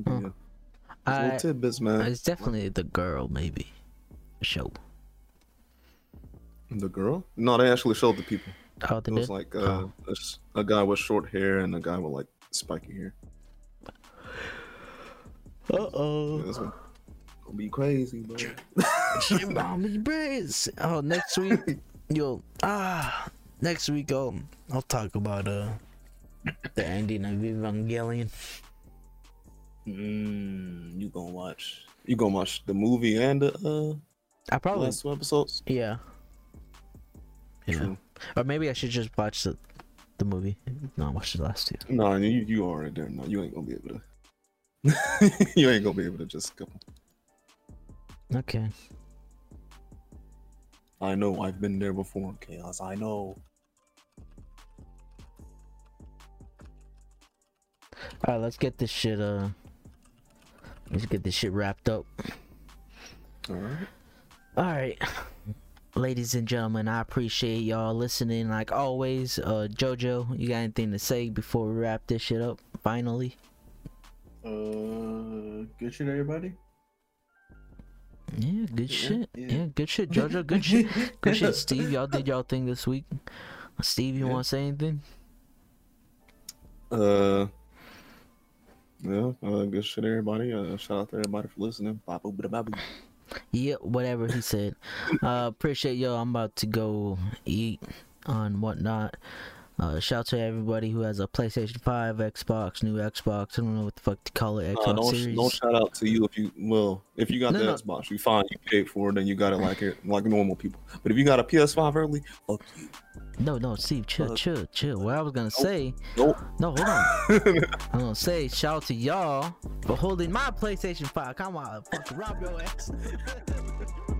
Huh. Yeah, I, tidbits, man. it's definitely the girl, maybe. Show. The girl? No, they actually showed the people. Oh, they It was did. like uh, Oh. a, s- a guy with short hair and a guy with like spiky hair. Uh oh. this one gonna be crazy, bro. Mommy Brace. Oh, next week, you'll ah, next week I'll I'll talk about uh the ending of Evangelion. Mm, you gonna watch? You gonna watch the movie and the uh, I probably last two episodes? yeah. Yeah. Or maybe I should just watch the the movie. No, watch the last two. No, you you already there. No, you ain't gonna be able to. you ain't gonna be able to just go. Okay. I know. I've been there before. Chaos. I know. All right, let's get this shit uh let's get this shit wrapped up. All right. All right. Ladies and gentlemen, I appreciate y'all listening like always. Uh Jojo, you got anything to say before we wrap this shit up finally? Uh, good shit, everybody. Yeah, good Yeah, shit. yeah. Yeah. good shit, Jojo. Good shit. Good shit, Steve. Y'all did y'all thing this week. Steve, you Yeah. want to say anything? Uh, Yeah, uh, good shit, everybody. Uh, shout out to everybody for listening. Babu. Yeah, whatever he said. Uh, appreciate y'all. I'm about to go eat on whatnot. Uh, shout to everybody who has a PlayStation 5, Xbox, new Xbox. I don't know what the fuck to call it. Xbox Nah, don't, Series. don't shout out to you if you well if you got No, the no. Xbox, you fine, you paid for it, and you got it like it like normal people. But if you got a PS5 early, fuck you. No, no, Steve, chill, Uh, chill, chill. What I was gonna say, Nope. no, hold on. I'm gonna say shout out to y'all for holding my PlayStation 5. Come on, fucking rob your ass.